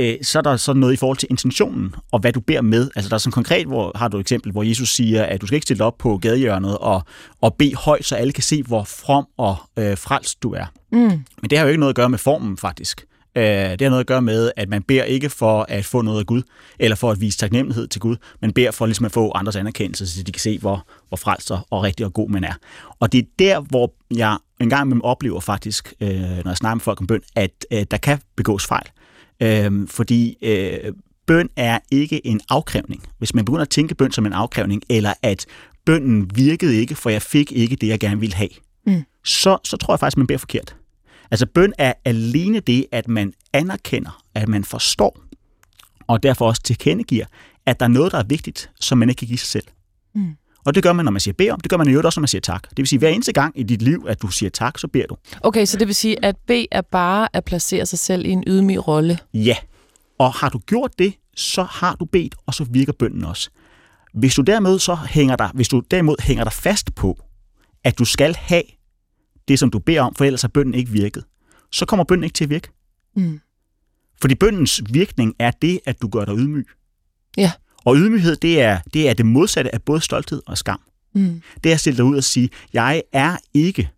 øh, så er der sådan noget i forhold til intentionen, og hvad du beder med. Altså der er sådan konkret, hvor har du et eksempel, hvor Jesus siger, at du skal ikke stille op på gadehjørnet og, og bede højt, så alle kan se, hvor from og øh, frelst du er. Mm. Men det har jo ikke noget at gøre med formen, faktisk. Øh, det har noget at gøre med, at man beder ikke for at få noget af Gud, eller for at vise taknemmelighed til Gud, men beder for ligesom at få andres anerkendelse, så de kan se, hvor, hvor frelst og rigtig og god man er. Og det er der, hvor jeg en gang imellem oplever faktisk, øh, når jeg snakker med folk om bøn, at øh, der kan begås fejl. Øh, fordi øh, bøn er ikke en afkrævning. Hvis man begynder at tænke bøn som en afkrævning, eller at bønnen virkede ikke, for jeg fik ikke det, jeg gerne ville have, mm. så, så tror jeg faktisk, man beder forkert. Altså bøn er alene det, at man anerkender, at man forstår, og derfor også tilkendegiver, at der er noget, der er vigtigt, som man ikke kan give sig selv. Mm. Og det gør man, når man siger bed om. Det gør man jo også, når man siger tak. Det vil sige, hver eneste gang i dit liv, at du siger tak, så beder du. Okay, så det vil sige, at B er bare at placere sig selv i en ydmyg rolle. Ja. Og har du gjort det, så har du bedt, og så virker bønnen også. Hvis du derimod så hænger dig, hvis du derimod hænger dig fast på, at du skal have det, som du beder om, for ellers har bønnen ikke virket, så kommer bønnen ikke til at virke. Mm. Fordi bøndens virkning er det, at du gør dig ydmyg. Ja. Og ydmyghed, det er, det er det modsatte af både stolthed og skam. Mm. Det er at stille dig ud og sige, jeg er ikke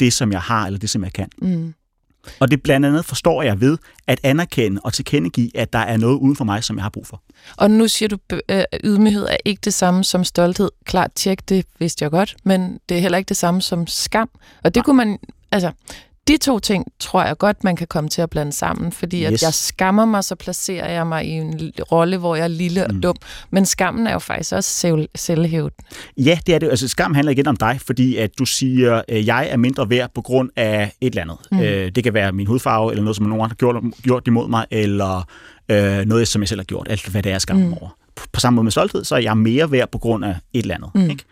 det, som jeg har, eller det, som jeg kan. Mm. Og det blandt andet forstår jeg ved at anerkende og tilkendegive, at der er noget uden for mig, som jeg har brug for. Og nu siger du, at ydmyghed er ikke det samme som stolthed. Klart, tjek, det vidste jeg godt, men det er heller ikke det samme som skam. Og det Nej. kunne man, altså, de to ting tror jeg godt, man kan komme til at blande sammen, fordi Yes. at jeg skammer mig, så placerer jeg mig i en rolle, hvor jeg er lille og Mm. dum. Men skammen er jo faktisk også selv, selvhævdende. Ja, det er det. Altså, skam handler igen om dig, fordi at du siger, at jeg er mindre værd på grund af et eller andet. Mm. Øh, det kan være min hudfarve, eller noget, som nogen har gjort, gjort imod mig, eller øh, noget, som jeg selv har gjort. Alt hvad det er, Mm. mm. over. På, på samme måde med stolthed, så er jeg mere værd på grund af et eller andet. Mm. Ikke?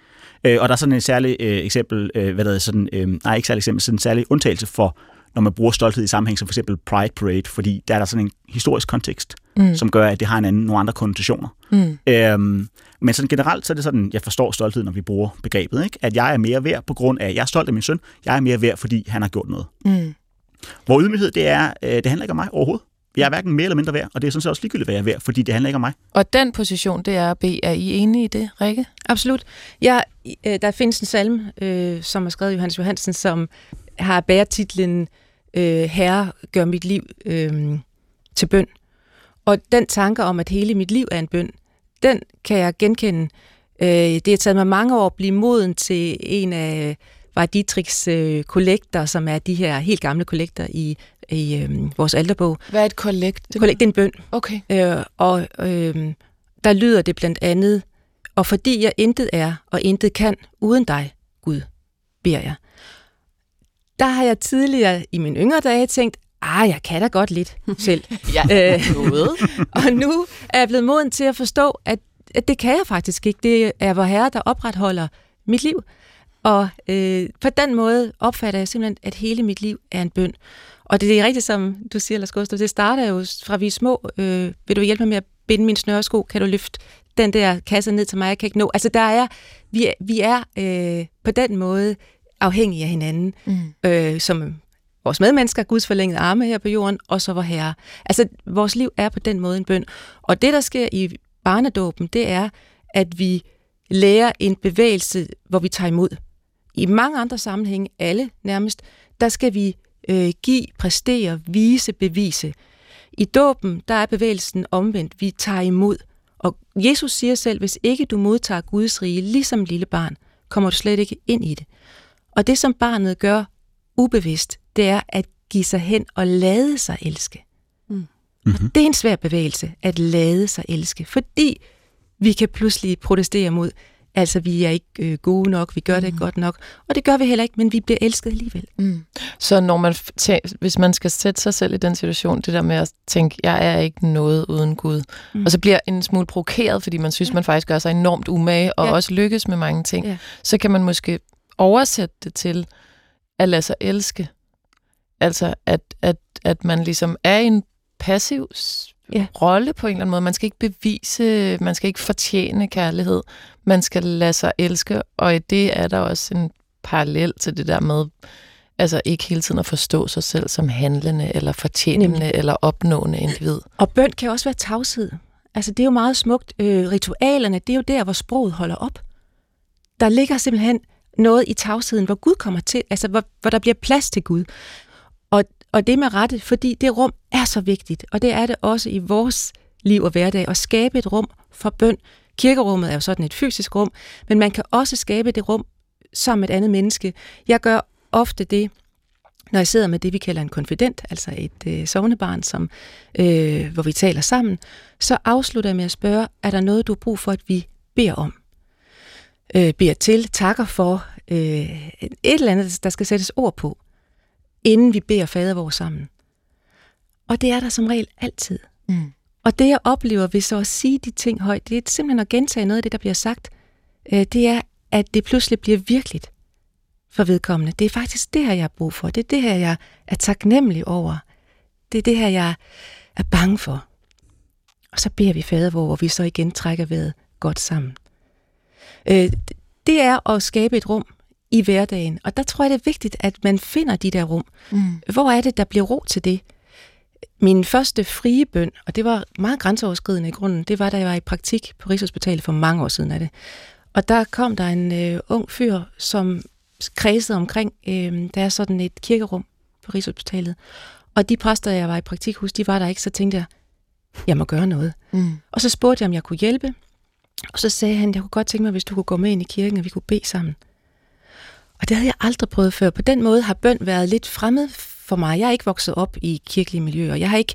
Øh, og der er sådan en særlig øh, eksempel, øh, hvad der er sådan, øh, nej, ikke særlig eksempel, sådan en særlig undtagelse for, når man bruger stolthed i sammenhæng, som for eksempel Pride Parade, fordi der er der sådan en historisk kontekst, Mm. som gør, at det har en anden, nogle andre konnotationer. Mm. Øhm, men sådan generelt, så er det sådan, jeg forstår stolthed, når vi bruger begrebet, ikke? at jeg er mere værd på grund af, at jeg er stolt af min søn, jeg er mere værd, fordi han har gjort noget. Mm. Hvor ydmyghed, det er, øh, det handler ikke om mig overhovedet. Jeg er hverken mere eller mindre værd, og det er sådan set også ligegyldigt, hvad jeg er værd, fordi det handler ikke om mig. Og den position, det er at bede. Er I enige i det, Rikke? Absolut. Ja, øh, der findes en salme, øh, som er skrevet af Johannes Johansen, som har bæretitlen øh, Herre, gør mit liv øh, til bøn. Og den tanke om, at hele mit liv er en bøn, den kan jeg genkende. Øh, det har taget mig mange år at blive moden til en af var Dietrichs øh, kollekter, som er de her helt gamle kollekter i, i øh, vores alderbog. Hvad er et kollekt? Kollekt, det er en bøn. Okay. Øh, og øh, der lyder det blandt andet, og fordi jeg intet er, og intet kan uden dig, Gud, beder jeg. Der har jeg tidligere i mine yngre dage tænkt, ah, jeg kan da godt lidt [LAUGHS] selv. Ja, Øh, [LAUGHS] og nu er jeg blevet moden til at forstå, at, at det kan jeg faktisk ikke. Det er vor Herre, der opretholder mit liv. Og øh, på den måde opfatter jeg simpelthen, at hele mit liv er en bøn. Og det er rigtigt, som du siger, Lars Gustav, det starter jo fra vi er små. Øh, vil du hjælpe mig med at binde min snøresko? Kan du løfte den der kasse ned til mig? Jeg kan ikke nå. Altså, der er, vi er, vi er øh, på den måde afhængige af hinanden, Mm. øh, som vores medmennesker, Guds forlængede arme her på jorden, og så vor Herre. Altså, vores liv er på den måde en bøn. Og det, der sker i barnedåben, det er, at vi lærer en bevægelse, hvor vi tager imod. I mange andre sammenhænge, alle nærmest, der skal vi øh, give, præstere, vise, bevise. I dåben, der er bevægelsen omvendt. Vi tager imod. Og Jesus siger selv, hvis ikke du modtager Guds rige, ligesom et lille barn, kommer du slet ikke ind i det. Og det, som barnet gør ubevidst, det er at give sig hen og lade sig elske. Mm-hmm. Det er en svær bevægelse, at lade sig elske, fordi vi kan pludselig protestere mod, altså vi er ikke øh, gode nok, vi gør det ikke godt nok, og det gør vi heller ikke, men vi bliver elsket alligevel. Mm. Så når man tæ- hvis man skal sætte sig selv i den situation, det der med at tænke, jeg er ikke noget uden Gud, Mm. mm. og så bliver en smule provokeret, fordi man synes, man faktisk gør sig enormt umage, og Ja. ja. også lykkes med mange ting, Ja. ja. så kan man måske oversætte det til at lade sig elske. Altså, at, at, at man ligesom er i en passiv Ja. rolle på en eller anden måde. Man skal ikke bevise, man skal ikke fortjene kærlighed. Man skal lade sig elske, og i det er der også en parallel til det der med, altså ikke hele tiden at forstå sig selv som handlende, eller fortjenende, Nemlig. eller opnående individ. Og bøn kan også være tavshed. Altså det er jo meget smukt. Øh, ritualerne, det er jo der, hvor sproget holder op. Der ligger simpelthen noget i tavsheden, hvor Gud kommer til, altså hvor, hvor der bliver plads til Gud. Og, det med rette, fordi det rum er så vigtigt, og det er det også i vores liv og hverdag, at skabe et rum for bøn. Kirkerummet er jo sådan et fysisk rum, men man kan også skabe det rum sammen med et andet menneske. Jeg gør ofte det, når jeg sidder med det, vi kalder en konfident, altså et øh, sovnebarn, som, øh, hvor vi taler sammen, så afslutter jeg med at spørge, er der noget, du har brug for, at vi beder om? Øh, beder til, takker for, øh, et eller andet, der skal sættes ord på inden vi beder fader vores sammen. Og det er der som regel altid. Mm. Og det, jeg oplever ved så at sige de ting højt, det er simpelthen at gentage noget af det, der bliver sagt. Øh, det er, at det pludselig bliver virkeligt for vedkommende. Det er faktisk det her, jeg har brug for. Det er det her, jeg er taknemmelig over. Det er det her, jeg er bange for. Og så beder vi fader, hvor vi så igen trækker vejret godt sammen. Øh, det er at skabe et rum i hverdagen. Og der tror jeg, det er vigtigt, at man finder de der rum. Mm. Hvor er det, der bliver ro til det? Min første frie bøn, og det var meget grænseoverskridende i grunden, det var, da jeg var i praktik på Rigshospitalet for mange år siden af det. Og der kom der en øh, ung fyr, som kredsede omkring, øh, der er sådan et kirkerum på Rigshospitalet. Og de præster, jeg var i praktik hos, de var der ikke, så tænkte jeg, jeg må gøre noget. Mm. Og så spurgte jeg, om jeg kunne hjælpe. Og så sagde han, jeg kunne godt tænke mig, hvis du kunne gå med ind i kirken, og vi kunne bede sammen. Og det havde jeg aldrig prøvet før. På den måde har bøn været lidt fremmed for mig. Jeg er ikke vokset op i kirkelige miljøer. Jeg har ikke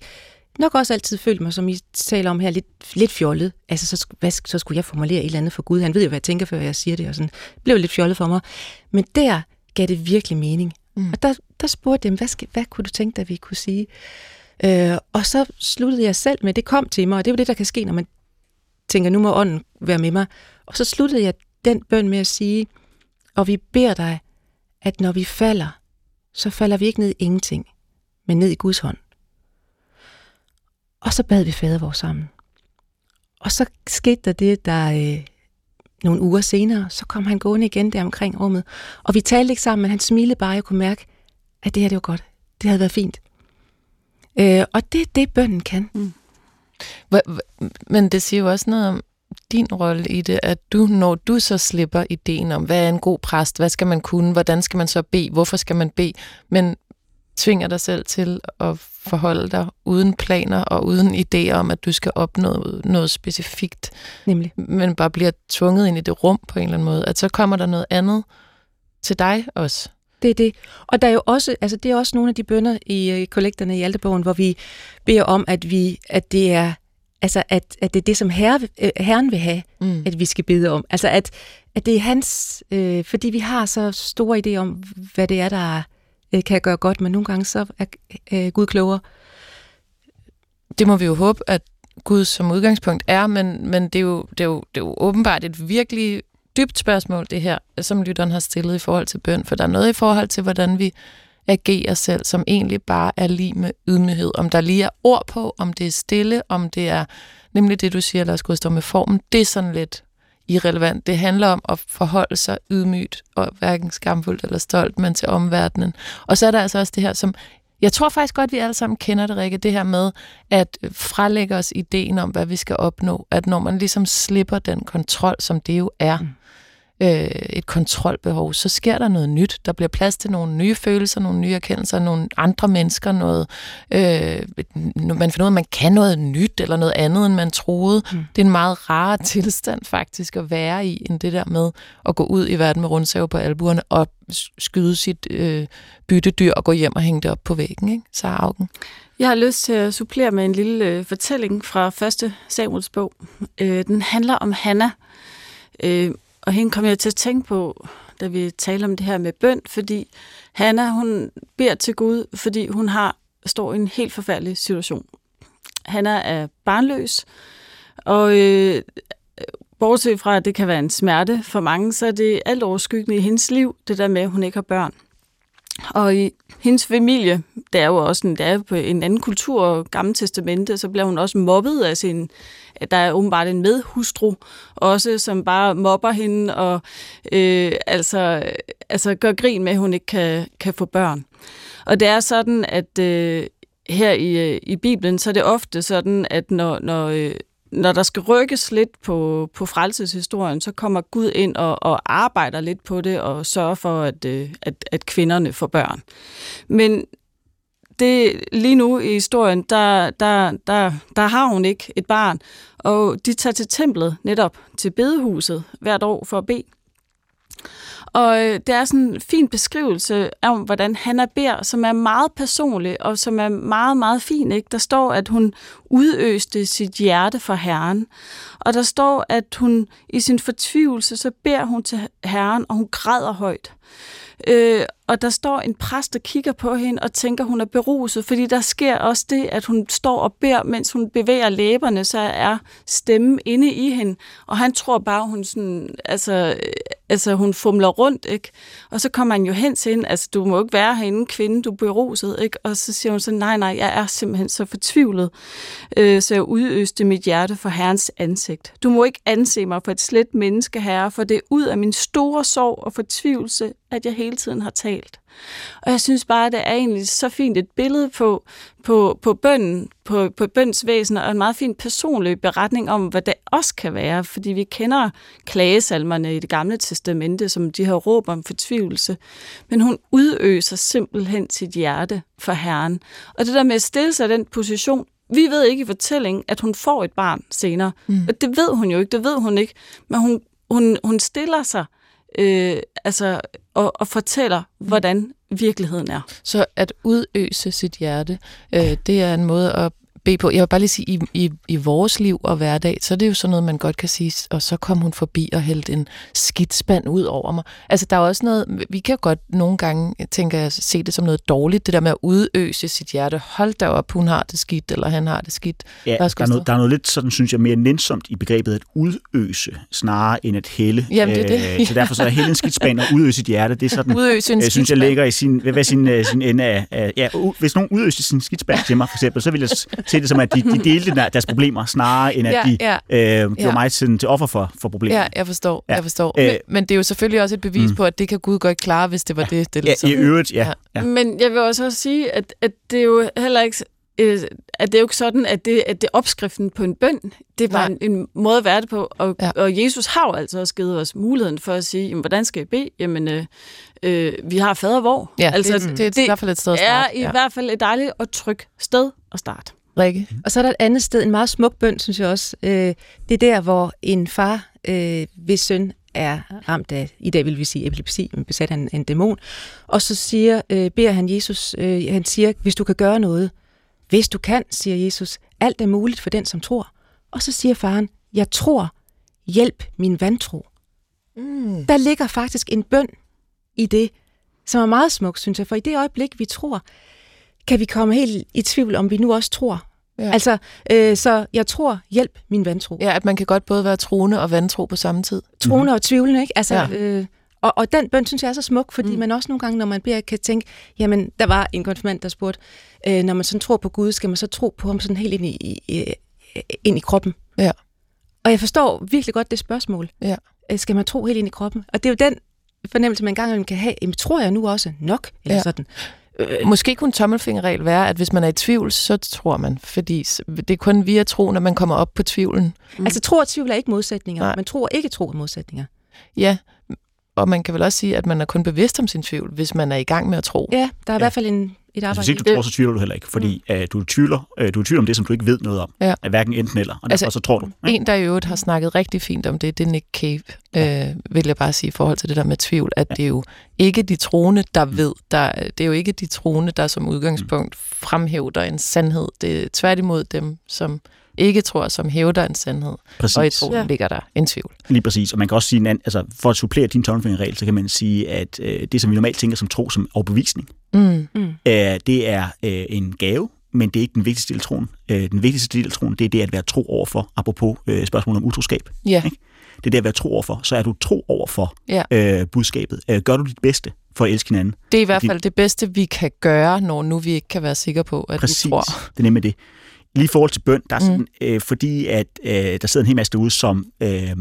nok også altid følt mig, som I taler om her, lidt, lidt fjollet. Altså, så, hvad, så skulle jeg formulere et eller andet for Gud. Han ved jo, hvad jeg tænker, før jeg siger det, og sådan. Det blev lidt fjollet for mig. Men der gav det virkelig mening. Mm. Og der, der spurgte dem, hvad, skal, hvad kunne du tænke dig, vi kunne sige? Øh, og så sluttede jeg selv med, det kom til mig, og det er jo det, der kan ske, når man tænker, nu må ånden være med mig. Og så sluttede jeg den bøn med at sige, og vi beder dig, at når vi falder, så falder vi ikke ned i ingenting, men ned i Guds hånd. Og så bad vi fader vores sammen. Og så skete der det, der øh, nogle uger senere, så kom han gående igen der omkring rummet. Og vi talte ikke sammen, men han smilede bare, og jeg kunne mærke, at det her det var godt. Det havde været fint. Øh, og det er det, bønnen kan. Mm. Men det siger jo også noget om din rolle i det, at du, når du så slipper ideen om, hvad er en god præst, hvad skal man kunne, hvordan skal man så bede, hvorfor skal man bede, men tvinger dig selv til at forholde dig uden planer og uden idéer om, at du skal opnå noget specifikt, Nemlig. men bare bliver tvunget ind i det rum på en eller anden måde, at så kommer der noget andet til dig også. Det er det. Og der er jo også, altså det er også nogle af de bønder i øh, kollekterne i Altebogen, hvor vi beder om, at vi, at det er, altså at, at det er det, som herre, øh, Herren vil have, Mm. at vi skal bede om. Altså at, at det er hans, øh, fordi vi har så store idéer om, hvad det er, der øh, kan gøre godt, men nogle gange så er øh, Gud klogere. det må vi jo håbe, at Gud som udgangspunkt er, men, men det, er jo, det, er jo, det er jo åbenbart et virkelig dybt spørgsmål, det her, som lytteren har stillet i forhold til bøn, for der er noget i forhold til, hvordan vi agerer selv, som egentlig bare er lige med ydmyghed. Om der lige er ord på, om det er stille, om det er nemlig det, du siger, Lars Gustaf, med formen, det er sådan lidt irrelevant. Det handler om at forholde sig ydmygt og hverken skamfuldt eller stolt, men til omverdenen. Og så er der altså også det her, som jeg tror faktisk godt, vi alle sammen kender det, Rikke, det her med at frelægge os ideen om, hvad vi skal opnå. At når man ligesom slipper den kontrol, som det jo er, mm øh, et kontrolbehov, så sker der noget nyt. Der bliver plads til nogle nye følelser, nogle nye erkendelser, nogle andre mennesker, noget, øh, man finder ud af, at man kan noget nyt eller noget andet, end man troede. Mm. Det er en meget rar tilstand faktisk at være i, end det der med at gå ud i verden med rundsave på albuerne og skyde sit øh, byttedyr og gå hjem og hænge det op på væggen, ikke? Så Augen. Jeg har lyst til at supplere med en lille øh, fortælling fra første Samuels bog. Øh, den handler om Hanna, øh, og hende kom jeg til at tænke på, da vi taler om det her med bøn, fordi Hanna, hun beder til Gud, fordi hun har står i en helt forfærdelig situation. Hanna er barnløs, og øh, bortset fra, at det kan være en smerte for mange, så er det alt overskyggende i hendes liv, det der med, at hun ikke har børn. Og i hendes familie, der er jo også en, der er på en anden kultur og gamle testamente, så bliver hun også mobbet af sin, der er åbenbart en medhustru også, som bare mobber hende og øh, altså, altså gør grin med, at hun ikke kan, kan få børn. Og det er sådan, at øh, her i, øh, i Bibelen, så er det ofte sådan, at når, når øh, når der skal rykkes lidt på, på frelseshistorien, så kommer Gud ind og, og arbejder lidt på det og sørger for, at, øh, at, at kvinderne får børn. Men det, lige nu i historien, der, der, der, der har hun ikke et barn, og de tager til templet netop til bedehuset hvert år for at bede. Og øh, det er sådan en fin beskrivelse om, hvordan Hanna beder, som er meget personlig og som er meget, meget fin. Ikke? Der står, at hun udøste sit hjerte for Herren. Og der står, at hun i sin fortvivlelse, så beder hun til Herren, og hun græder højt. Øh, og der står en præst, der kigger på hende og tænker, hun er beruset, fordi der sker også det, at hun står og beder, mens hun bevæger læberne, så er stemmen inde i hende, og han tror bare, hun sådan, altså, øh, altså hun fumler rundt, ikke? Og så kommer han jo hen til hende, altså du må ikke være herinde, kvinde, du er beruset, ikke? Og så siger hun så, nej, nej, jeg er simpelthen så fortvivlet, øh, så jeg udøste mit hjerte for Herrens ansigt. Du må ikke anse mig for et slet menneske, herre, for det er ud af min store sorg og fortvivlelse, at jeg hele tiden har talt. Og jeg synes bare, at det er egentlig så fint et billede på, på, på bønden, på, på bøns væsen, og en meget fin personlig beretning om, hvad det også kan være, fordi vi kender klagesalmerne i det gamle testamente, som de her råb om fortvivlelse, men hun udøser simpelthen sit hjerte for Herren. Og det der med at stille sig den position, vi ved ikke i fortællingen, at hun får et barn senere. Mm. Det ved hun jo ikke, det ved hun ikke, men hun, hun, hun stiller sig øh, altså, og, og fortæller, hvordan virkeligheden er. Så at udøse sit hjerte, øh, det er en måde at bede på. Jeg vil bare lige sige, i, i, i vores liv og hverdag, så er det jo sådan noget, man godt kan sige, og så kom hun forbi og hældte en skidspand ud over mig. Altså, der er også noget, vi kan godt nogle gange, tænker jeg, se det som noget dårligt, det der med at udøse sit hjerte. Hold da op, hun har det skidt, eller han har det skidt. Ja, der er, noget, der er noget lidt, sådan synes jeg, mere nænsomt i begrebet at udøse, snarere end at hælde. Jamen, det er det. Øh, så derfor så er hælde en skidspand og udøse sit hjerte, det er sådan, udøse en jeg synes, jeg ligger i sin, hvad, sin, øh, sin ende af, af ja, hvis nogen udøser sin skidspand til mig, for eksempel, så vil jeg se det som, at de, de delte deres problemer, snarere end at ja, de ja. øh, gjorde ja. mig til, til offer for, for problemer. Ja, jeg forstår. Ja. Jeg forstår. Øh, men, men det er jo selvfølgelig også et bevis mm. på, at det kan Gud godt klare, hvis det var ja. det. det ligesom. Ja, i øvrigt, ja. ja. Men jeg vil også sige, at, at det er jo heller ikke øh, at det er jo ikke sådan, at det, at det er opskriften på en bøn. Det bare en, en måde at være det på. Og, ja. og Jesus har jo altså også givet os muligheden for at sige, jamen, hvordan skal jeg bede? Jamen, øh, øh, vi har fader hvor. Ja, altså, det, det, det er i hvert fald et sted at starte. er i ja. hvert fald et dejligt og trygt sted at starte. Rikke. Og så er der et andet sted, en meget smuk bøn, synes jeg også. Øh, det er der, hvor en far, øh, hvis søn er ramt af, i dag vil vi sige epilepsi, men besat han en dæmon, og så siger, øh, beder han Jesus, øh, han siger, hvis du kan gøre noget, hvis du kan, siger Jesus, alt er muligt for den, som tror. Og så siger faren, jeg tror, hjælp min vantro. Mm. Der ligger faktisk en bøn i det, som er meget smuk, synes jeg, for i det øjeblik, vi tror, kan vi komme helt i tvivl, om vi nu også tror. Ja. Altså, øh, så jeg tror, hjælp min vantro. Ja, at man kan godt både være troende og vantro på samme tid. Troende mm-hmm. og tvivlende, ikke? Altså, ja. øh, og, og den bøn synes jeg er så smuk, fordi mm. man også nogle gange, når man beder, kan tænke, jamen, der var en konfirmand, der spurgte, øh, når man sådan tror på Gud, skal man så tro på ham sådan helt ind i, i, ind i kroppen? Ja. Og jeg forstår virkelig godt det spørgsmål. Ja. Øh, skal man tro helt ind i kroppen? Og det er jo den fornemmelse, man engang kan have. Jamen, tror jeg nu også nok? Eller ja. sådan. Øh, måske kunne en tommelfingerregel være, at hvis man er i tvivl, så tror man. Fordi det er kun via tro, når man kommer op på tvivlen. Mm. Altså tro og tvivl er ikke modsætninger. Nej. Man tror ikke tro er modsætninger. Ja, og man kan vel også sige, at man er kun bevidst om sin tvivl, hvis man er i gang med at tro. Ja, der er ja. i hvert fald en, et arbejde. Altså, hvis ikke du tror, så tvivler du heller ikke, fordi mm. uh, du, tvivler, uh, du tvivler om det, som du ikke ved noget om. Ja. Uh, hverken enten eller, og altså, derfor så tror du. Ja? En, der i øvrigt har snakket rigtig fint om det, det er Nick Cave, ja. øh, vil jeg bare sige i forhold til det der med tvivl, at ja. det er jo ikke de troende, der mm. ved. Der, det er jo ikke de troende, der som udgangspunkt mm. fremhæver en sandhed. Det er tværtimod dem, som ikke tror, som hævder en sandhed. Præcis. Og i troen ja. ligger der en tvivl. Lige præcis. Og man kan også sige, altså, for at supplere din tommelfingerregel, så kan man sige, at øh, det, som vi normalt tænker som tro som overbevisning, mm. Mm. Øh, det er øh, en gave, men det er ikke den vigtigste del af troen. Øh, den vigtigste del af troen, det er det at være tro overfor, apropos øh, spørgsmålet om utroskab. Ja. Ikke? Det er det at være tro overfor. Så er du tro overfor ja. øh, budskabet. Øh, gør du dit bedste for at elske hinanden. Det er i hvert fald det bedste, vi kan gøre, når nu vi ikke kan være sikre på, at Præcis. vi tror. det er nemlig det. Lige i forhold til bøn, der er sådan, mm. øh, fordi at øh, der sidder en hel masse derude, som øh,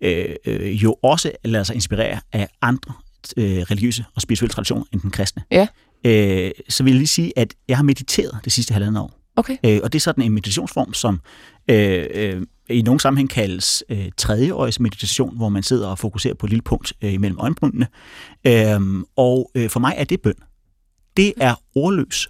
øh, jo også lader sig inspirere af andre øh, religiøse og spirituelle traditioner end den kristne. Ja. Øh, så vil jeg lige sige, at jeg har mediteret det sidste halvandet år. Okay. Øh, og det er sådan en meditationsform, som øh, øh, i nogle sammenhæng kaldes øh, tredjeårs meditation, hvor man sidder og fokuserer på et lille punkt øh, imellem øjenbrynene. Øh, og øh, for mig er det bøn. Det er ordløs.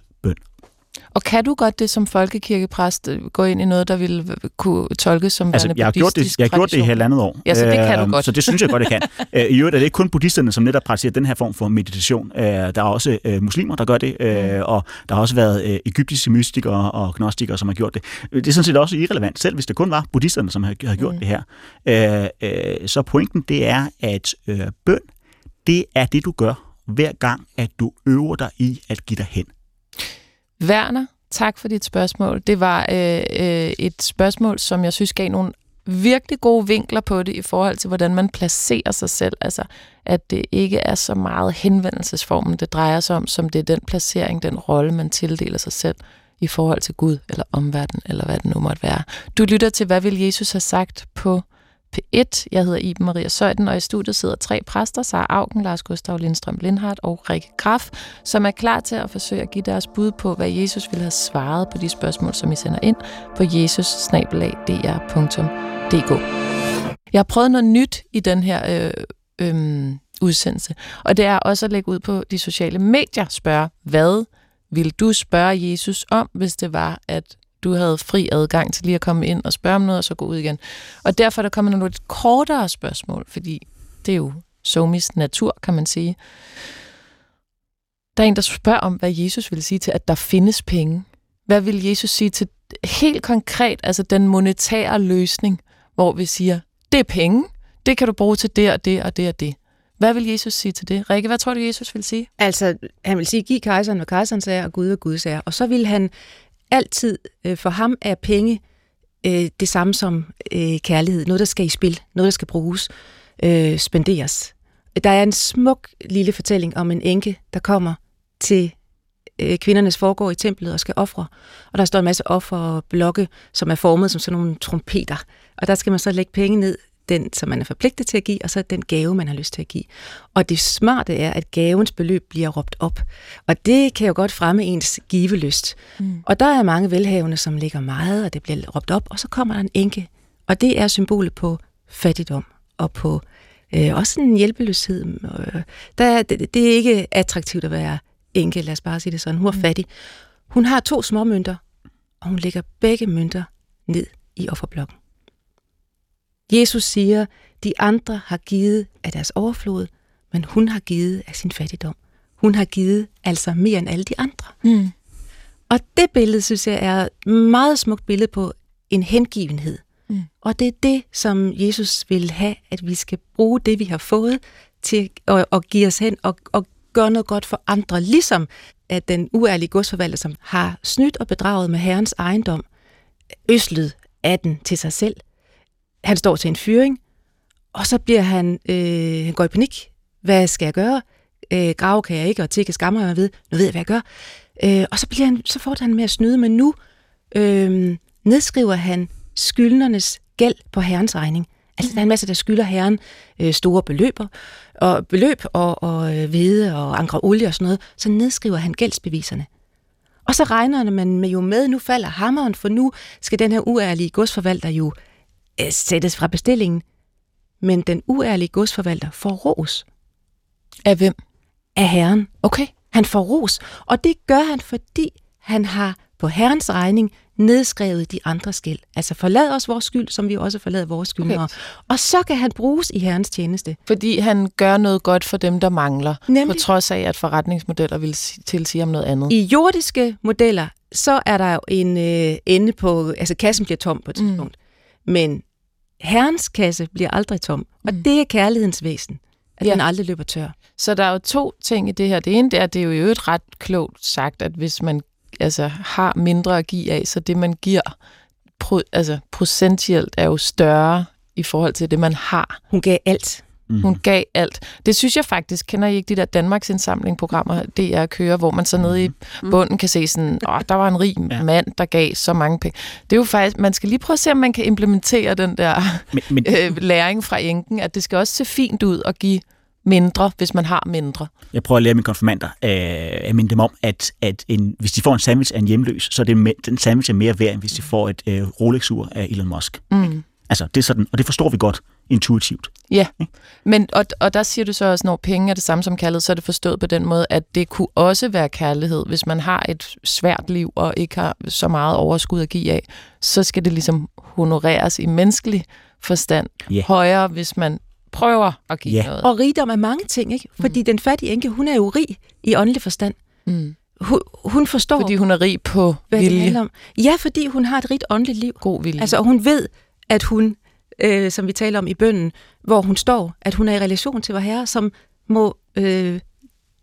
Og kan du godt det som folkekirkepræst øh, gå ind i noget, der ville kunne tolkes som altså, jeg har gjort det, Jeg har gjort det i halvandet år. Ja, så det kan du øhm, godt. Så det synes jeg godt, jeg kan. [LAUGHS] Øh, I øvrigt er det ikke kun buddhisterne, som netop praktiserer den her form for meditation. Øh, der er også muslimer, der gør det, mm. og der har også været egyptiske mystikere og gnostikere, som har gjort det. Det er sådan set også irrelevant, selv hvis det kun var buddhisterne, som har gjort mm. det her. Så pointen det er, at bøn, det er det, du gør hver gang, at du øver dig i at give dig hen? Werner, tak for dit spørgsmål. Det var øh, øh, et spørgsmål, som jeg synes gav nogle virkelig gode vinkler på det i forhold til, hvordan man placerer sig selv. Altså, at det ikke er så meget henvendelsesformen, det drejer sig om, som det er den placering, den rolle, man tildeler sig selv i forhold til Gud eller omverden, eller hvad det nu måtte være. Du lytter til, hvad vil Jesus have sagt på P1. Jeg hedder Iben Maria Søjden, og i studiet sidder tre præster, Sara Augen, Lars Gustav Lindstrøm Lindhardt og Rikke Graf, som er klar til at forsøge at give deres bud på, hvad Jesus ville have svaret på de spørgsmål, som I sender ind på jesus Jeg har prøvet noget nyt i den her øh, øh, udsendelse, og det er også at lægge ud på de sociale medier, spørge, hvad vil du spørge Jesus om, hvis det var, at du havde fri adgang til lige at komme ind og spørge om noget, og så gå ud igen. Og derfor er der kommet nogle lidt kortere spørgsmål, fordi det er jo somis natur, kan man sige. Der er en, der spørger om, hvad Jesus vil sige til, at der findes penge. Hvad vil Jesus sige til helt konkret, altså den monetære løsning, hvor vi siger, det er penge, det kan du bruge til det og det og det og det. Hvad vil Jesus sige til det? Rikke, hvad tror du, Jesus vil sige? Altså, han vil sige, giv kejseren, hvad kejseren sagde, og Gud, og Gud sagde. Og så vil han altid, øh, for ham er penge øh, det samme som øh, kærlighed. Noget, der skal i spil, noget, der skal bruges, øh, spenderes. Der er en smuk lille fortælling om en enke, der kommer til øh, kvindernes foregår i templet og skal ofre. Og der står en masse offerblokke, som er formet som sådan nogle trompeter. Og der skal man så lægge penge ned den, som man er forpligtet til at give, og så den gave, man har lyst til at give. Og det smarte er, at gavens beløb bliver råbt op. Og det kan jo godt fremme ens givelyst. Mm. Og der er mange velhavende, som ligger meget, og det bliver råbt op, og så kommer der en enke. Og det er symbolet på fattigdom og på øh, også en hjælpeløshed. Øh, der, det, det er ikke attraktivt at være enke, lad os bare sige det sådan. Hun er mm. fattig. Hun har to små mønter, og hun lægger begge mønter ned i offerblokken. Jesus siger, de andre har givet af deres overflod, men hun har givet af sin fattigdom. Hun har givet altså mere end alle de andre. Mm. Og det billede, synes jeg, er et meget smukt billede på en hengivenhed. Mm. Og det er det, som Jesus vil have, at vi skal bruge det, vi har fået, til at, at give os hen og, og gøre noget godt for andre. Ligesom at den uærlige godsforvalter, som har snydt og bedraget med herrens ejendom, øslet af den til sig selv, han står til en fyring, og så bliver han, øh, han går i panik. Hvad skal jeg gøre? Øh, grave kan jeg ikke, og tikke skammer jeg ved. Nu ved jeg, hvad jeg gør. Øh, og så, bliver han, så fortsætter han med at snyde, men nu øh, nedskriver han skyldnernes gæld på herrens regning. Altså, der er en masse, der skylder herren øh, store beløber, og beløb og, og øh, hvede og andre olie og sådan noget. Så nedskriver han gældsbeviserne. Og så regner man med jo med, nu falder hammeren, for nu skal den her uærlige godsforvalter jo Øh, sættes fra bestillingen, men den uærlige godsforvalter får ros. Af hvem? Af herren. Okay. Han får ros, og det gør han, fordi han har på herrens regning nedskrevet de andres gæld. Altså forlad os vores skyld, som vi også forlader vores skyldnere. Okay. Og så kan han bruges i herrens tjeneste. Fordi han gør noget godt for dem, der mangler, Nemlig, på trods af, at forretningsmodeller vil tilsige om noget andet. I jordiske modeller, så er der jo en øh, ende på, altså kassen bliver tom på et mm. Men herrens kasse bliver aldrig tom, og mm. det er kærlighedens væsen, at ja. den aldrig løber tør. Så der er jo to ting i det her. Det ene det er, det er jo et ret klogt sagt, at hvis man altså, har mindre at give af, så det man giver pro, altså, procentielt er jo større i forhold til det, man har. Hun gav alt. Mm. Hun gav alt. Det synes jeg faktisk, kender I ikke de der Danmarks indsamling-programmer, DR kører, hvor man så nede i mhm. bunden kan se sådan, åh, der var en rig [LAUGHS] ja. mand, der gav så mange penge. Det er jo faktisk, man skal lige prøve at se, om man kan implementere den der men, men, [LAUGHS] øh, læring fra enken, at det skal også se fint ud at give mindre, hvis man har mindre. Jeg prøver at lære mine konfirmander øh, at minde dem om, at, at en, hvis de får en sandwich af en hjemløs, så er det, den sandwich er mere værd, end hvis de får et øh, Rolex-ur af Elon Musk. Mm. Altså, det er sådan, og det forstår vi godt intuitivt. Ja, men, og, og der siger du så også, når penge er det samme som kærlighed, så er det forstået på den måde, at det kunne også være kærlighed. Hvis man har et svært liv og ikke har så meget overskud at give af, så skal det ligesom honoreres i menneskelig forstand yeah. højere, hvis man prøver at give yeah. noget. Og rigdom er mange ting, ikke? Fordi mm. den fattige enke, hun er jo rig i åndelig forstand. Mm. Hun, hun forstår... Fordi hun er rig på hvad vilje. Det om. Ja, fordi hun har et rigt åndeligt liv. God vilje. Altså, og hun ved, at hun øh, som vi taler om i bønden, hvor hun står, at hun er i relation til vor herre, som må øh,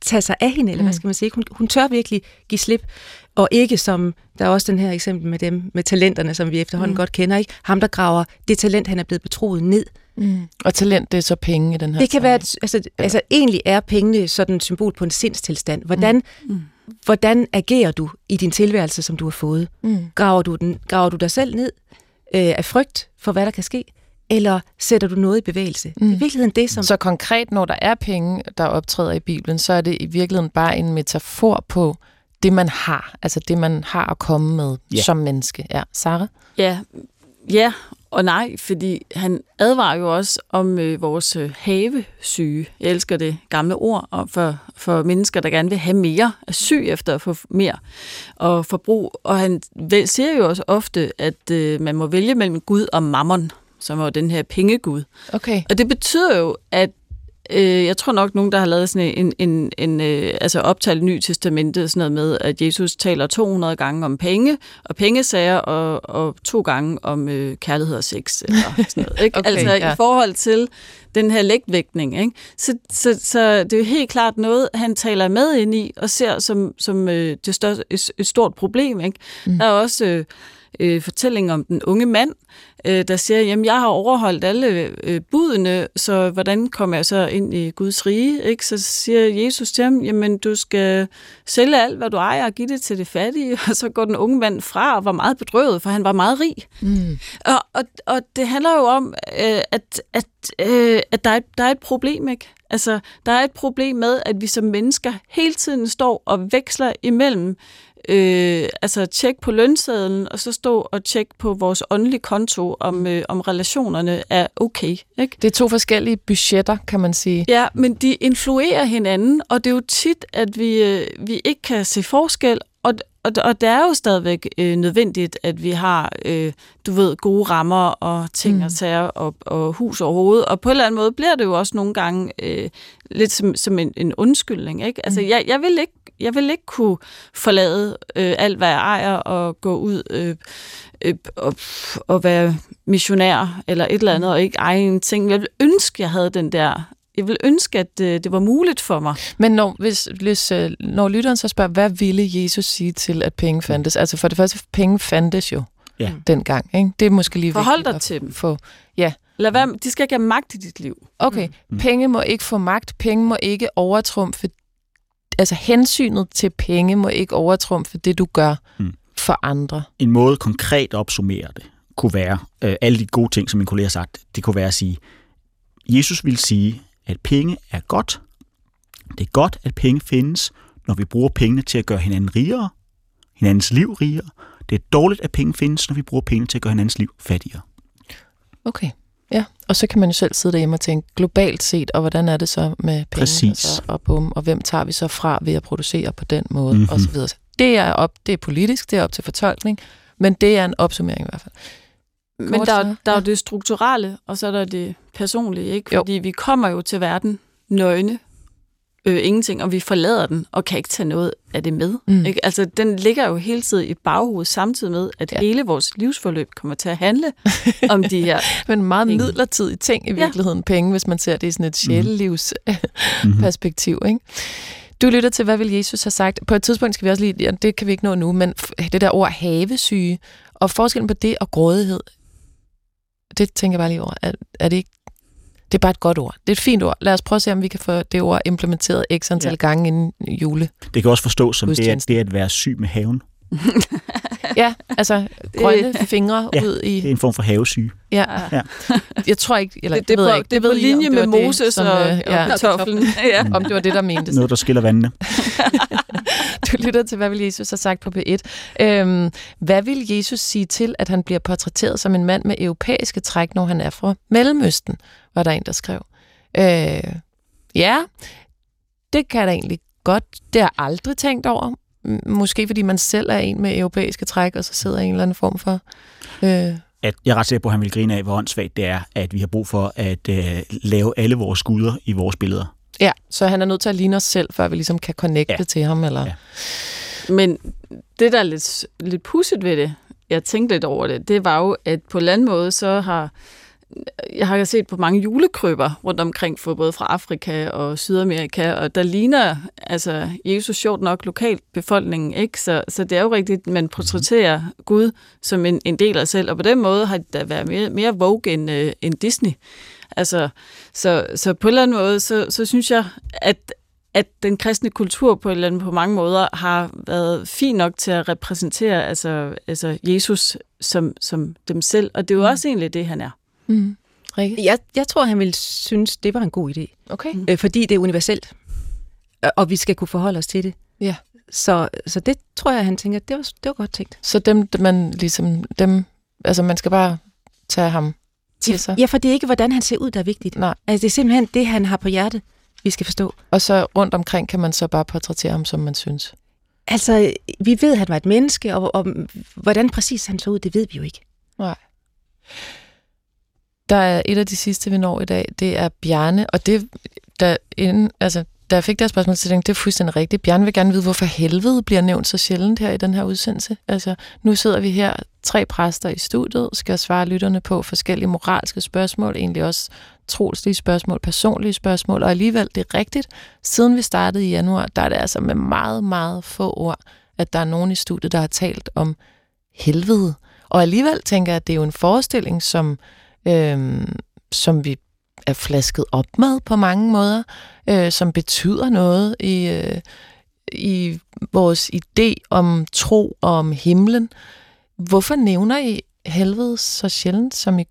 tage sig af hende, eller mm. hvad skal man sige. Hun, hun tør virkelig give slip, og ikke som, der er også den her eksempel med dem, med talenterne, som vi efterhånden mm. godt kender, ikke? Ham, der graver det talent, han er blevet betroet ned. Mm. Og talent, det er så penge i den her Det kan være, altså, altså egentlig er pengene sådan et symbol på en sindstilstand. Hvordan, mm. Mm. hvordan agerer du i din tilværelse, som du har fået? Mm. Graver, du den, graver du dig selv ned øh, af frygt for, hvad der kan ske? eller sætter du noget i bevægelse? Mm. Det er i virkeligheden det, som... Så konkret, når der er penge, der optræder i Bibelen, så er det i virkeligheden bare en metafor på det, man har. Altså det, man har at komme med ja. som menneske. Ja, Sarah? Ja, ja og nej, fordi han advarer jo også om øh, vores øh, havesyge. Jeg elsker det gamle ord og for, for mennesker, der gerne vil have mere, er syg efter at få mere og forbrug. Og han siger jo også ofte, at øh, man må vælge mellem Gud og mammon som var den her pengegud. Okay. Og det betyder jo, at øh, jeg tror nok nogen, der har lavet sådan en, en, en øh, altså optalt ny testamente, sådan noget med, at Jesus taler 200 gange om penge og pengesager, og, og to gange om øh, kærlighed og sex. Eller sådan noget, ikke? [LAUGHS] okay, altså ja. i forhold til den her lægtvægtning. Ikke? Så, så, så det er jo helt klart noget, han taler med ind i, og ser som, som øh, det største, et, et stort problem. Ikke? Mm. Der er også... Øh, øh, fortælling om den unge mand, øh, der siger, jamen jeg har overholdt alle øh, budene, så hvordan kommer jeg så ind i Guds rige? Ikke? Så siger Jesus til ham, jamen du skal sælge alt, hvad du ejer og give det til det fattige. [LAUGHS] Og så går den unge mand fra og var meget bedrøvet, for han var meget rig. Mm. Og, og, og det handler jo om, øh, at, at, øh, at der, er, der er et problem, ikke? Altså, der er et problem med, at vi som mennesker hele tiden står og veksler imellem øh, altså tjek på lønsedlen, og så stå og tjekke på vores åndelige konto, om, øh, om relationerne er okay. Ikke? Det er to forskellige budgetter, kan man sige. Ja, men de influerer hinanden, og det er jo tit, at vi, øh, vi ikke kan se forskel, og, og, det er jo stadigvæk øh, nødvendigt, at vi har, øh, du ved, gode rammer og ting mm. og sager og, og hus og hoved. Og på en eller anden måde bliver det jo også nogle gange øh, lidt som, som en, en undskyldning. Ikke? Altså, mm. jeg, jeg, vil ikke, jeg vil ikke kunne forlade øh, alt, hvad jeg ejer og gå ud øh, øh, og, og være missionær eller et eller andet mm. og ikke eje en ting. Jeg vil ønske, jeg havde den der jeg vil ønske, at øh, det var muligt for mig. Men når, hvis, hvis, øh, når lytteren så spørger, hvad ville Jesus sige til, at penge fandtes? Altså for det første, penge fandtes jo ja. dengang. Ikke? Det er måske lige Forhold dig til dem. Få, ja. Lad være, de skal ikke have magt i dit liv. Okay, mm. penge må ikke få magt. Penge må ikke overtrumfe. Altså hensynet til penge må ikke overtrumfe det, du gør mm. for andre. En måde konkret at opsummere det, kunne være, øh, alle de gode ting, som min kollega har sagt, det kunne være at sige, Jesus vil sige, at penge er godt. Det er godt, at penge findes, når vi bruger pengene til at gøre hinanden rigere, hinandens liv rigere. Det er dårligt, at penge findes, når vi bruger penge til at gøre hinandens liv fattigere. Okay, ja. Og så kan man jo selv sidde derhjemme og tænke globalt set, og hvordan er det så med penge? Præcis. Og, bum, og hvem tager vi så fra ved at producere på den måde, mm-hmm. og så videre. Det er, op, det er politisk, det er op til fortolkning, men det er en opsummering i hvert fald. Men der, der ja. er det strukturelle, og så er der det personlige, ikke? Fordi jo. vi kommer jo til verden nøgne, øh, ingenting, og vi forlader den, og kan ikke tage noget af det med. Mm. Ikke? Altså, den ligger jo hele tiden i baghovedet, samtidig med, at ja. hele vores livsforløb kommer til at handle om de her [LAUGHS] Men meget penge. midlertidige ting i virkeligheden, ja. penge, hvis man ser det i sådan et mhm. sjælelivs mm. perspektiv. Ikke? Du lytter til, hvad vil Jesus have sagt? På et tidspunkt skal vi også lige, ja, det kan vi ikke nå nu, men det der ord havesyge, og forskellen på det og grådighed, det tænker jeg bare lige over. Er, er det ikke det er bare et godt ord. Det er et fint ord. Lad os prøve at se, om vi kan få det ord implementeret x antal ja. gange inden jule. Det kan også forstås som det, at, det at være syg med haven. [LAUGHS] ja, altså grønne fingre ja, ud i... det er en form for havesyge. Ja. ja. Jeg tror ikke... Eller, det, det, ved jeg ikke. det, det ved linje med Moses og, og, øh, ja, kartoflen. [LAUGHS] ja. Om det var det, der mente. Noget, der skiller vandene. [LAUGHS] du lytter til, hvad vil Jesus have sagt på P1. Øhm, hvad vil Jesus sige til, at han bliver portrætteret som en mand med europæiske træk, når han er fra Mellemøsten, var der en, der skrev. Øh, ja, det kan jeg da egentlig godt. Det har jeg aldrig tænkt over. Måske fordi man selv er en med europæiske træk, og så sidder en eller anden form for... Øh, at jeg er ret sikker på, at han vil grine af, hvor åndssvagt det er, at vi har brug for at øh, lave alle vores guder i vores billeder. Ja, så han er nødt til at ligne os selv, før vi ligesom kan connecte ja. til ham. Eller? Ja. Men det, der er lidt, lidt pudset ved det, jeg tænkte lidt over det, det var jo, at på en eller anden måde, så har jeg har set på mange julekrybber rundt omkring, for både fra Afrika og Sydamerika, og der ligner altså Jesus sjovt nok lokalbefolkningen, ikke? Så, så det er jo rigtigt, man portrætterer Gud som en, en del af sig selv, og på den måde har det da været mere, mere vogue end, øh, end Disney. Altså, så, så på en eller anden måde, så, så synes jeg, at, at den kristne kultur på, eller på mange måder har været fin nok til at repræsentere altså, altså Jesus som, som dem selv, og det er jo mm. også egentlig det, han er. Mm. Jeg, jeg tror, han ville synes, det var en god idé. Okay. Øh, fordi det er universelt, og vi skal kunne forholde os til det. Ja. Så, så det tror jeg, han tænker, det var, det var godt tænkt. Så dem, man ligesom, dem, altså man skal bare tage ham til sig? Ja, for det er ikke, hvordan han ser ud, der er vigtigt. Nej. Altså, det er simpelthen det, han har på hjertet, vi skal forstå. Og så rundt omkring kan man så bare portrættere ham, som man synes? Altså, vi ved, at han var et menneske, og, og hvordan præcis han så ud, det ved vi jo ikke. Nej. Der er et af de sidste, vi når i dag, det er Bjarne, og det, der inden, altså, da jeg fik det spørgsmål, så tænkte det er fuldstændig rigtigt. Bjarne vil gerne vide, hvorfor helvede bliver nævnt så sjældent her i den her udsendelse. Altså, nu sidder vi her, tre præster i studiet, skal svare lytterne på forskellige moralske spørgsmål, egentlig også troslige spørgsmål, personlige spørgsmål, og alligevel, det er rigtigt, siden vi startede i januar, der er det altså med meget, meget få ord, at der er nogen i studiet, der har talt om helvede. Og alligevel tænker jeg, at det er jo en forestilling, som, øh, som vi er flasket op med på mange måder, øh, som betyder noget i, øh, i vores idé om tro og om himlen. Hvorfor nævner I helvede så sjældent, som I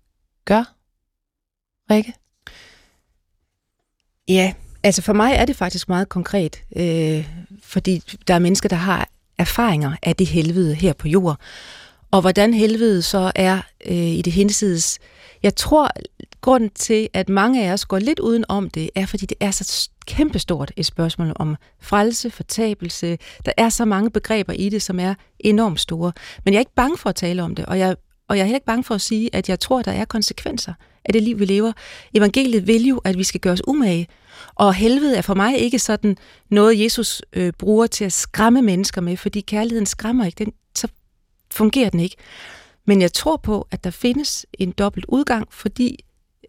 gør, Rikke? Ja, altså for mig er det faktisk meget konkret, øh, fordi der er mennesker, der har erfaringer af det helvede her på jord. Og hvordan helvede så er øh, i det hinsides. Jeg tror, grunden til, at mange af os går lidt uden om det, er, fordi det er så kæmpestort et spørgsmål om frelse, fortabelse. Der er så mange begreber i det, som er enormt store. Men jeg er ikke bange for at tale om det, og jeg, og jeg er heller ikke bange for at sige, at jeg tror, der er konsekvenser af det liv, vi lever. Evangeliet vil jo, at vi skal gøre os umage. Og helvede er for mig ikke sådan noget, Jesus øh, bruger til at skræmme mennesker med, fordi kærligheden skræmmer ikke. Den, så fungerer den ikke. Men jeg tror på, at der findes en dobbelt udgang, fordi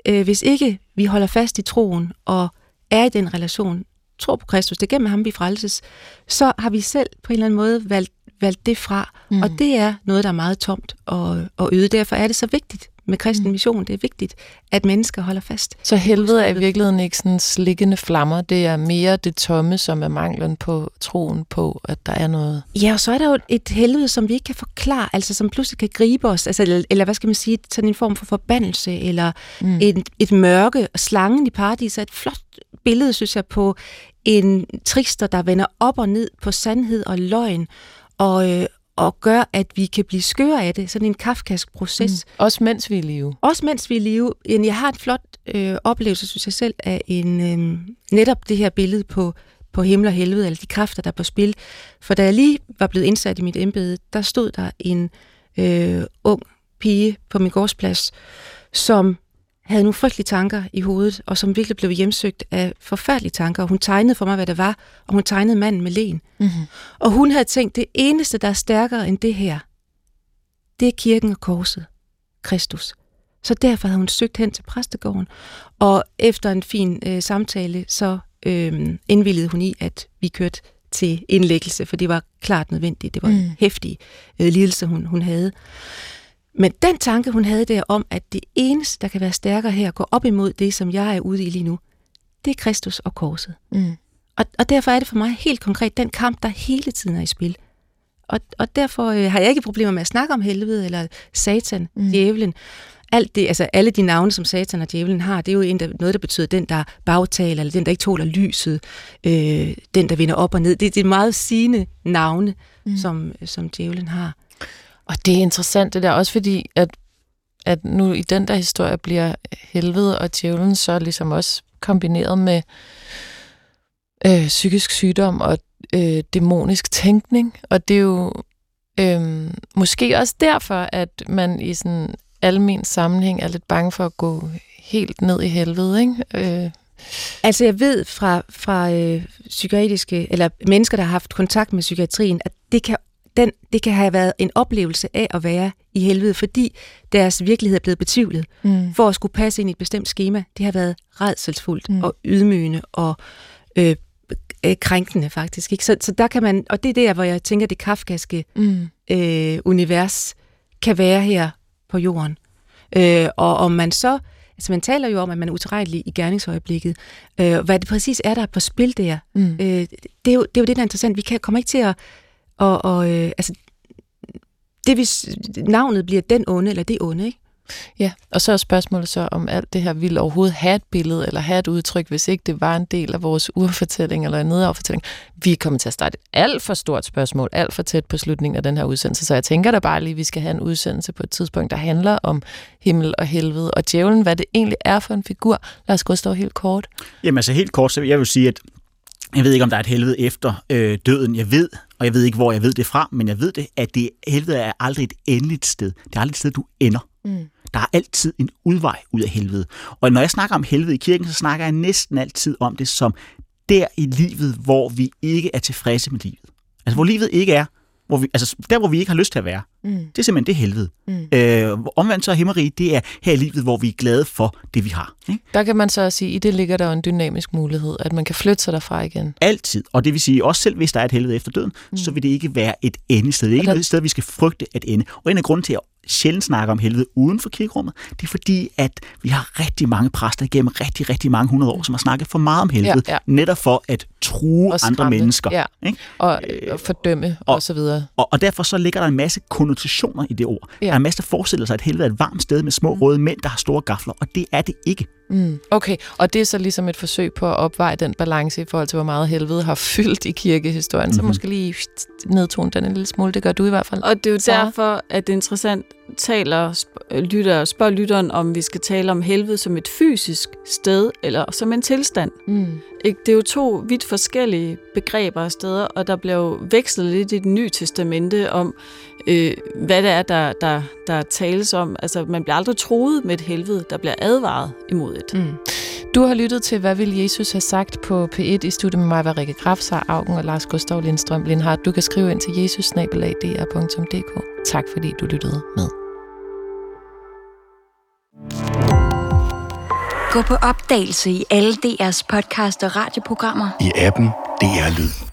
øh, hvis ikke vi holder fast i troen og er i den relation, tror på Kristus, det er gennem ham, vi frelses, så har vi selv på en eller anden måde valgt, valgt det fra. Mm. Og det er noget, der er meget tomt og, og øde. Derfor er det så vigtigt med kristen mm. mission. Det er vigtigt, at mennesker holder fast. Så helvede er i virkeligheden ikke sådan slikkende flammer. Det er mere det tomme, som er manglen på troen på, at der er noget. Ja, og så er der jo et helvede, som vi ikke kan forklare, altså som pludselig kan gribe os, altså, eller, eller hvad skal man sige, sådan en form for forbandelse, eller mm. et, et mørke. Slangen i paradis er et flot billede, synes jeg, på en trister, der vender op og ned på sandhed og løgn, og, øh, og gør, at vi kan blive skøre af det. Sådan en kafkask proces. Mm. Også mens vi er i live. Også mens vi er i live. Jeg har et flot øh, oplevelse, synes jeg selv, af en, øh, netop det her billede på, på himmel og helvede, eller de kræfter, der er på spil. For da jeg lige var blevet indsat i mit embede, der stod der en øh, ung pige på min gårdsplads, som havde nogle frygtelige tanker i hovedet, og som virkelig blev hjemsøgt af forfærdelige tanker. Og hun tegnede for mig, hvad det var, og hun tegnede manden med len. Mm-hmm. Og hun havde tænkt, det eneste, der er stærkere end det her, det er kirken og korset, Kristus. Så derfor havde hun søgt hen til præstegården, og efter en fin øh, samtale, så øh, indvildede hun i, at vi kørte til indlæggelse, for det var klart nødvendigt. Det var mm. en hæftig øh, lidelse, hun, hun havde. Men den tanke, hun havde der om, at det eneste, der kan være stærkere her, går op imod det, som jeg er ude i lige nu, det er Kristus og korset. Mm. Og, og derfor er det for mig helt konkret den kamp, der hele tiden er i spil. Og, og derfor øh, har jeg ikke problemer med at snakke om helvede eller satan, mm. djævlen. Alt det, altså alle de navne, som satan og djævlen har, det er jo en, der, noget, der betyder den, der bagtaler, eller den, der ikke tåler lyset, øh, den, der vinder op og ned. Det, det er meget sigende navne, mm. som, som djævlen har. Og det er interessant det der, også fordi, at, at nu i den der historie bliver helvede og djævlen så ligesom også kombineret med øh, psykisk sygdom og øh, dæmonisk tænkning. Og det er jo øh, måske også derfor, at man i sådan almen sammenhæng er lidt bange for at gå helt ned i helvede, ikke? Øh. Altså jeg ved fra, fra øh, psykiatriske, eller mennesker, der har haft kontakt med psykiatrien, at det kan den, det kan have været en oplevelse af at være i helvede, fordi deres virkelighed er blevet betvivlet. Mm. For at skulle passe ind i et bestemt schema, det har været redselsfuldt mm. og ydmygende og øh, øh, krænkende faktisk. Ikke? Så, så der kan man, og det er der, hvor jeg tænker, det kafkaske mm. øh, univers kan være her på jorden. Øh, og om man så, altså man taler jo om, at man er utilregnelig i gerningsøjeblikket. Øh, hvad det præcis er, der er på spil der, mm. øh, det, er jo, det er jo det, der er interessant. Vi kan, kommer ikke til at, og, og øh, altså, det hvis navnet bliver den onde, eller det onde, ikke? Ja, og så er spørgsmålet så, om alt det her ville overhovedet have et billede eller have et udtryk, hvis ikke det var en del af vores urfortælling eller en nedoverfortælling. Vi er kommet til at starte et alt for stort spørgsmål, alt for tæt på slutningen af den her udsendelse, så jeg tænker da bare lige, at vi skal have en udsendelse på et tidspunkt, der handler om himmel og helvede og djævlen, hvad det egentlig er for en figur. Lad os gå stå helt kort. Jamen altså helt kort, så jeg vil sige, at jeg ved ikke, om der er et helvede efter øh, døden. Jeg ved, og jeg ved ikke, hvor jeg ved det fra, men jeg ved det, at det helvede er aldrig et endeligt sted. Det er aldrig et sted, du ender. Mm. Der er altid en udvej ud af helvede. Og når jeg snakker om helvede i kirken, så snakker jeg næsten altid om det som der i livet, hvor vi ikke er tilfredse med livet. Altså hvor livet ikke er, hvor vi, altså der, hvor vi ikke har lyst til at være. Mm. Det er simpelthen det helvede. Mm. Øh, omvendt så er himmeri, det er her i livet, hvor vi er glade for det, vi har. Ikke? Der kan man så sige, at i det ligger der en dynamisk mulighed, at man kan flytte sig derfra igen. Altid. Og det vil sige, også selv hvis der er et helvede efter døden, mm. så vil det ikke være et endested. Det er ikke der... et sted, vi skal frygte at ende. Og en af grunden til, at sjældent snakker om helvede uden for kirkerummet, det er fordi, at vi har rigtig mange præster igennem rigtig, rigtig mange hundrede år, som har snakket for meget om helvede, ja, ja. netop for at true andre mennesker. Ja. Ikke? Og, og fordømme og, og så videre. Og, og derfor så ligger der en masse konnotationer i det ord. Ja. Der er en masse, sig, at helvede er et varmt sted med små mm. røde mænd, der har store gafler, og det er det ikke. Mm. Okay, og det er så ligesom et forsøg på at opveje den balance i forhold til, hvor meget helvede har [LAUGHS] fyldt i kirkehistorien. Mm-hmm. Så mhm. måske lige nedtone den en lille smule, det gør du i hvert fald. Og det er jo så. derfor, at det er interessant, taler sp- lytter, spørger lytteren, om vi skal tale om helvede som et fysisk sted, eller som en tilstand. Mm. Ikke? Det er jo to vidt forskellige begreber og steder, og der bliver jo vekslet lidt i det nye testamente om, øh, hvad det er, der, der, der tales om. Altså, man bliver aldrig troet med et helvede, der bliver advaret imod et. Mm. Du har lyttet til, hvad vil Jesus have sagt på P1 i studiet med mig, var Rikke Graf, Augen og Lars Gustav Lindstrøm Lindhardt. Du kan skrive ind til jesus Tak fordi du lyttede med. Gå på opdagelse i alle DR's podcast og radioprogrammer. I appen DR Lyd.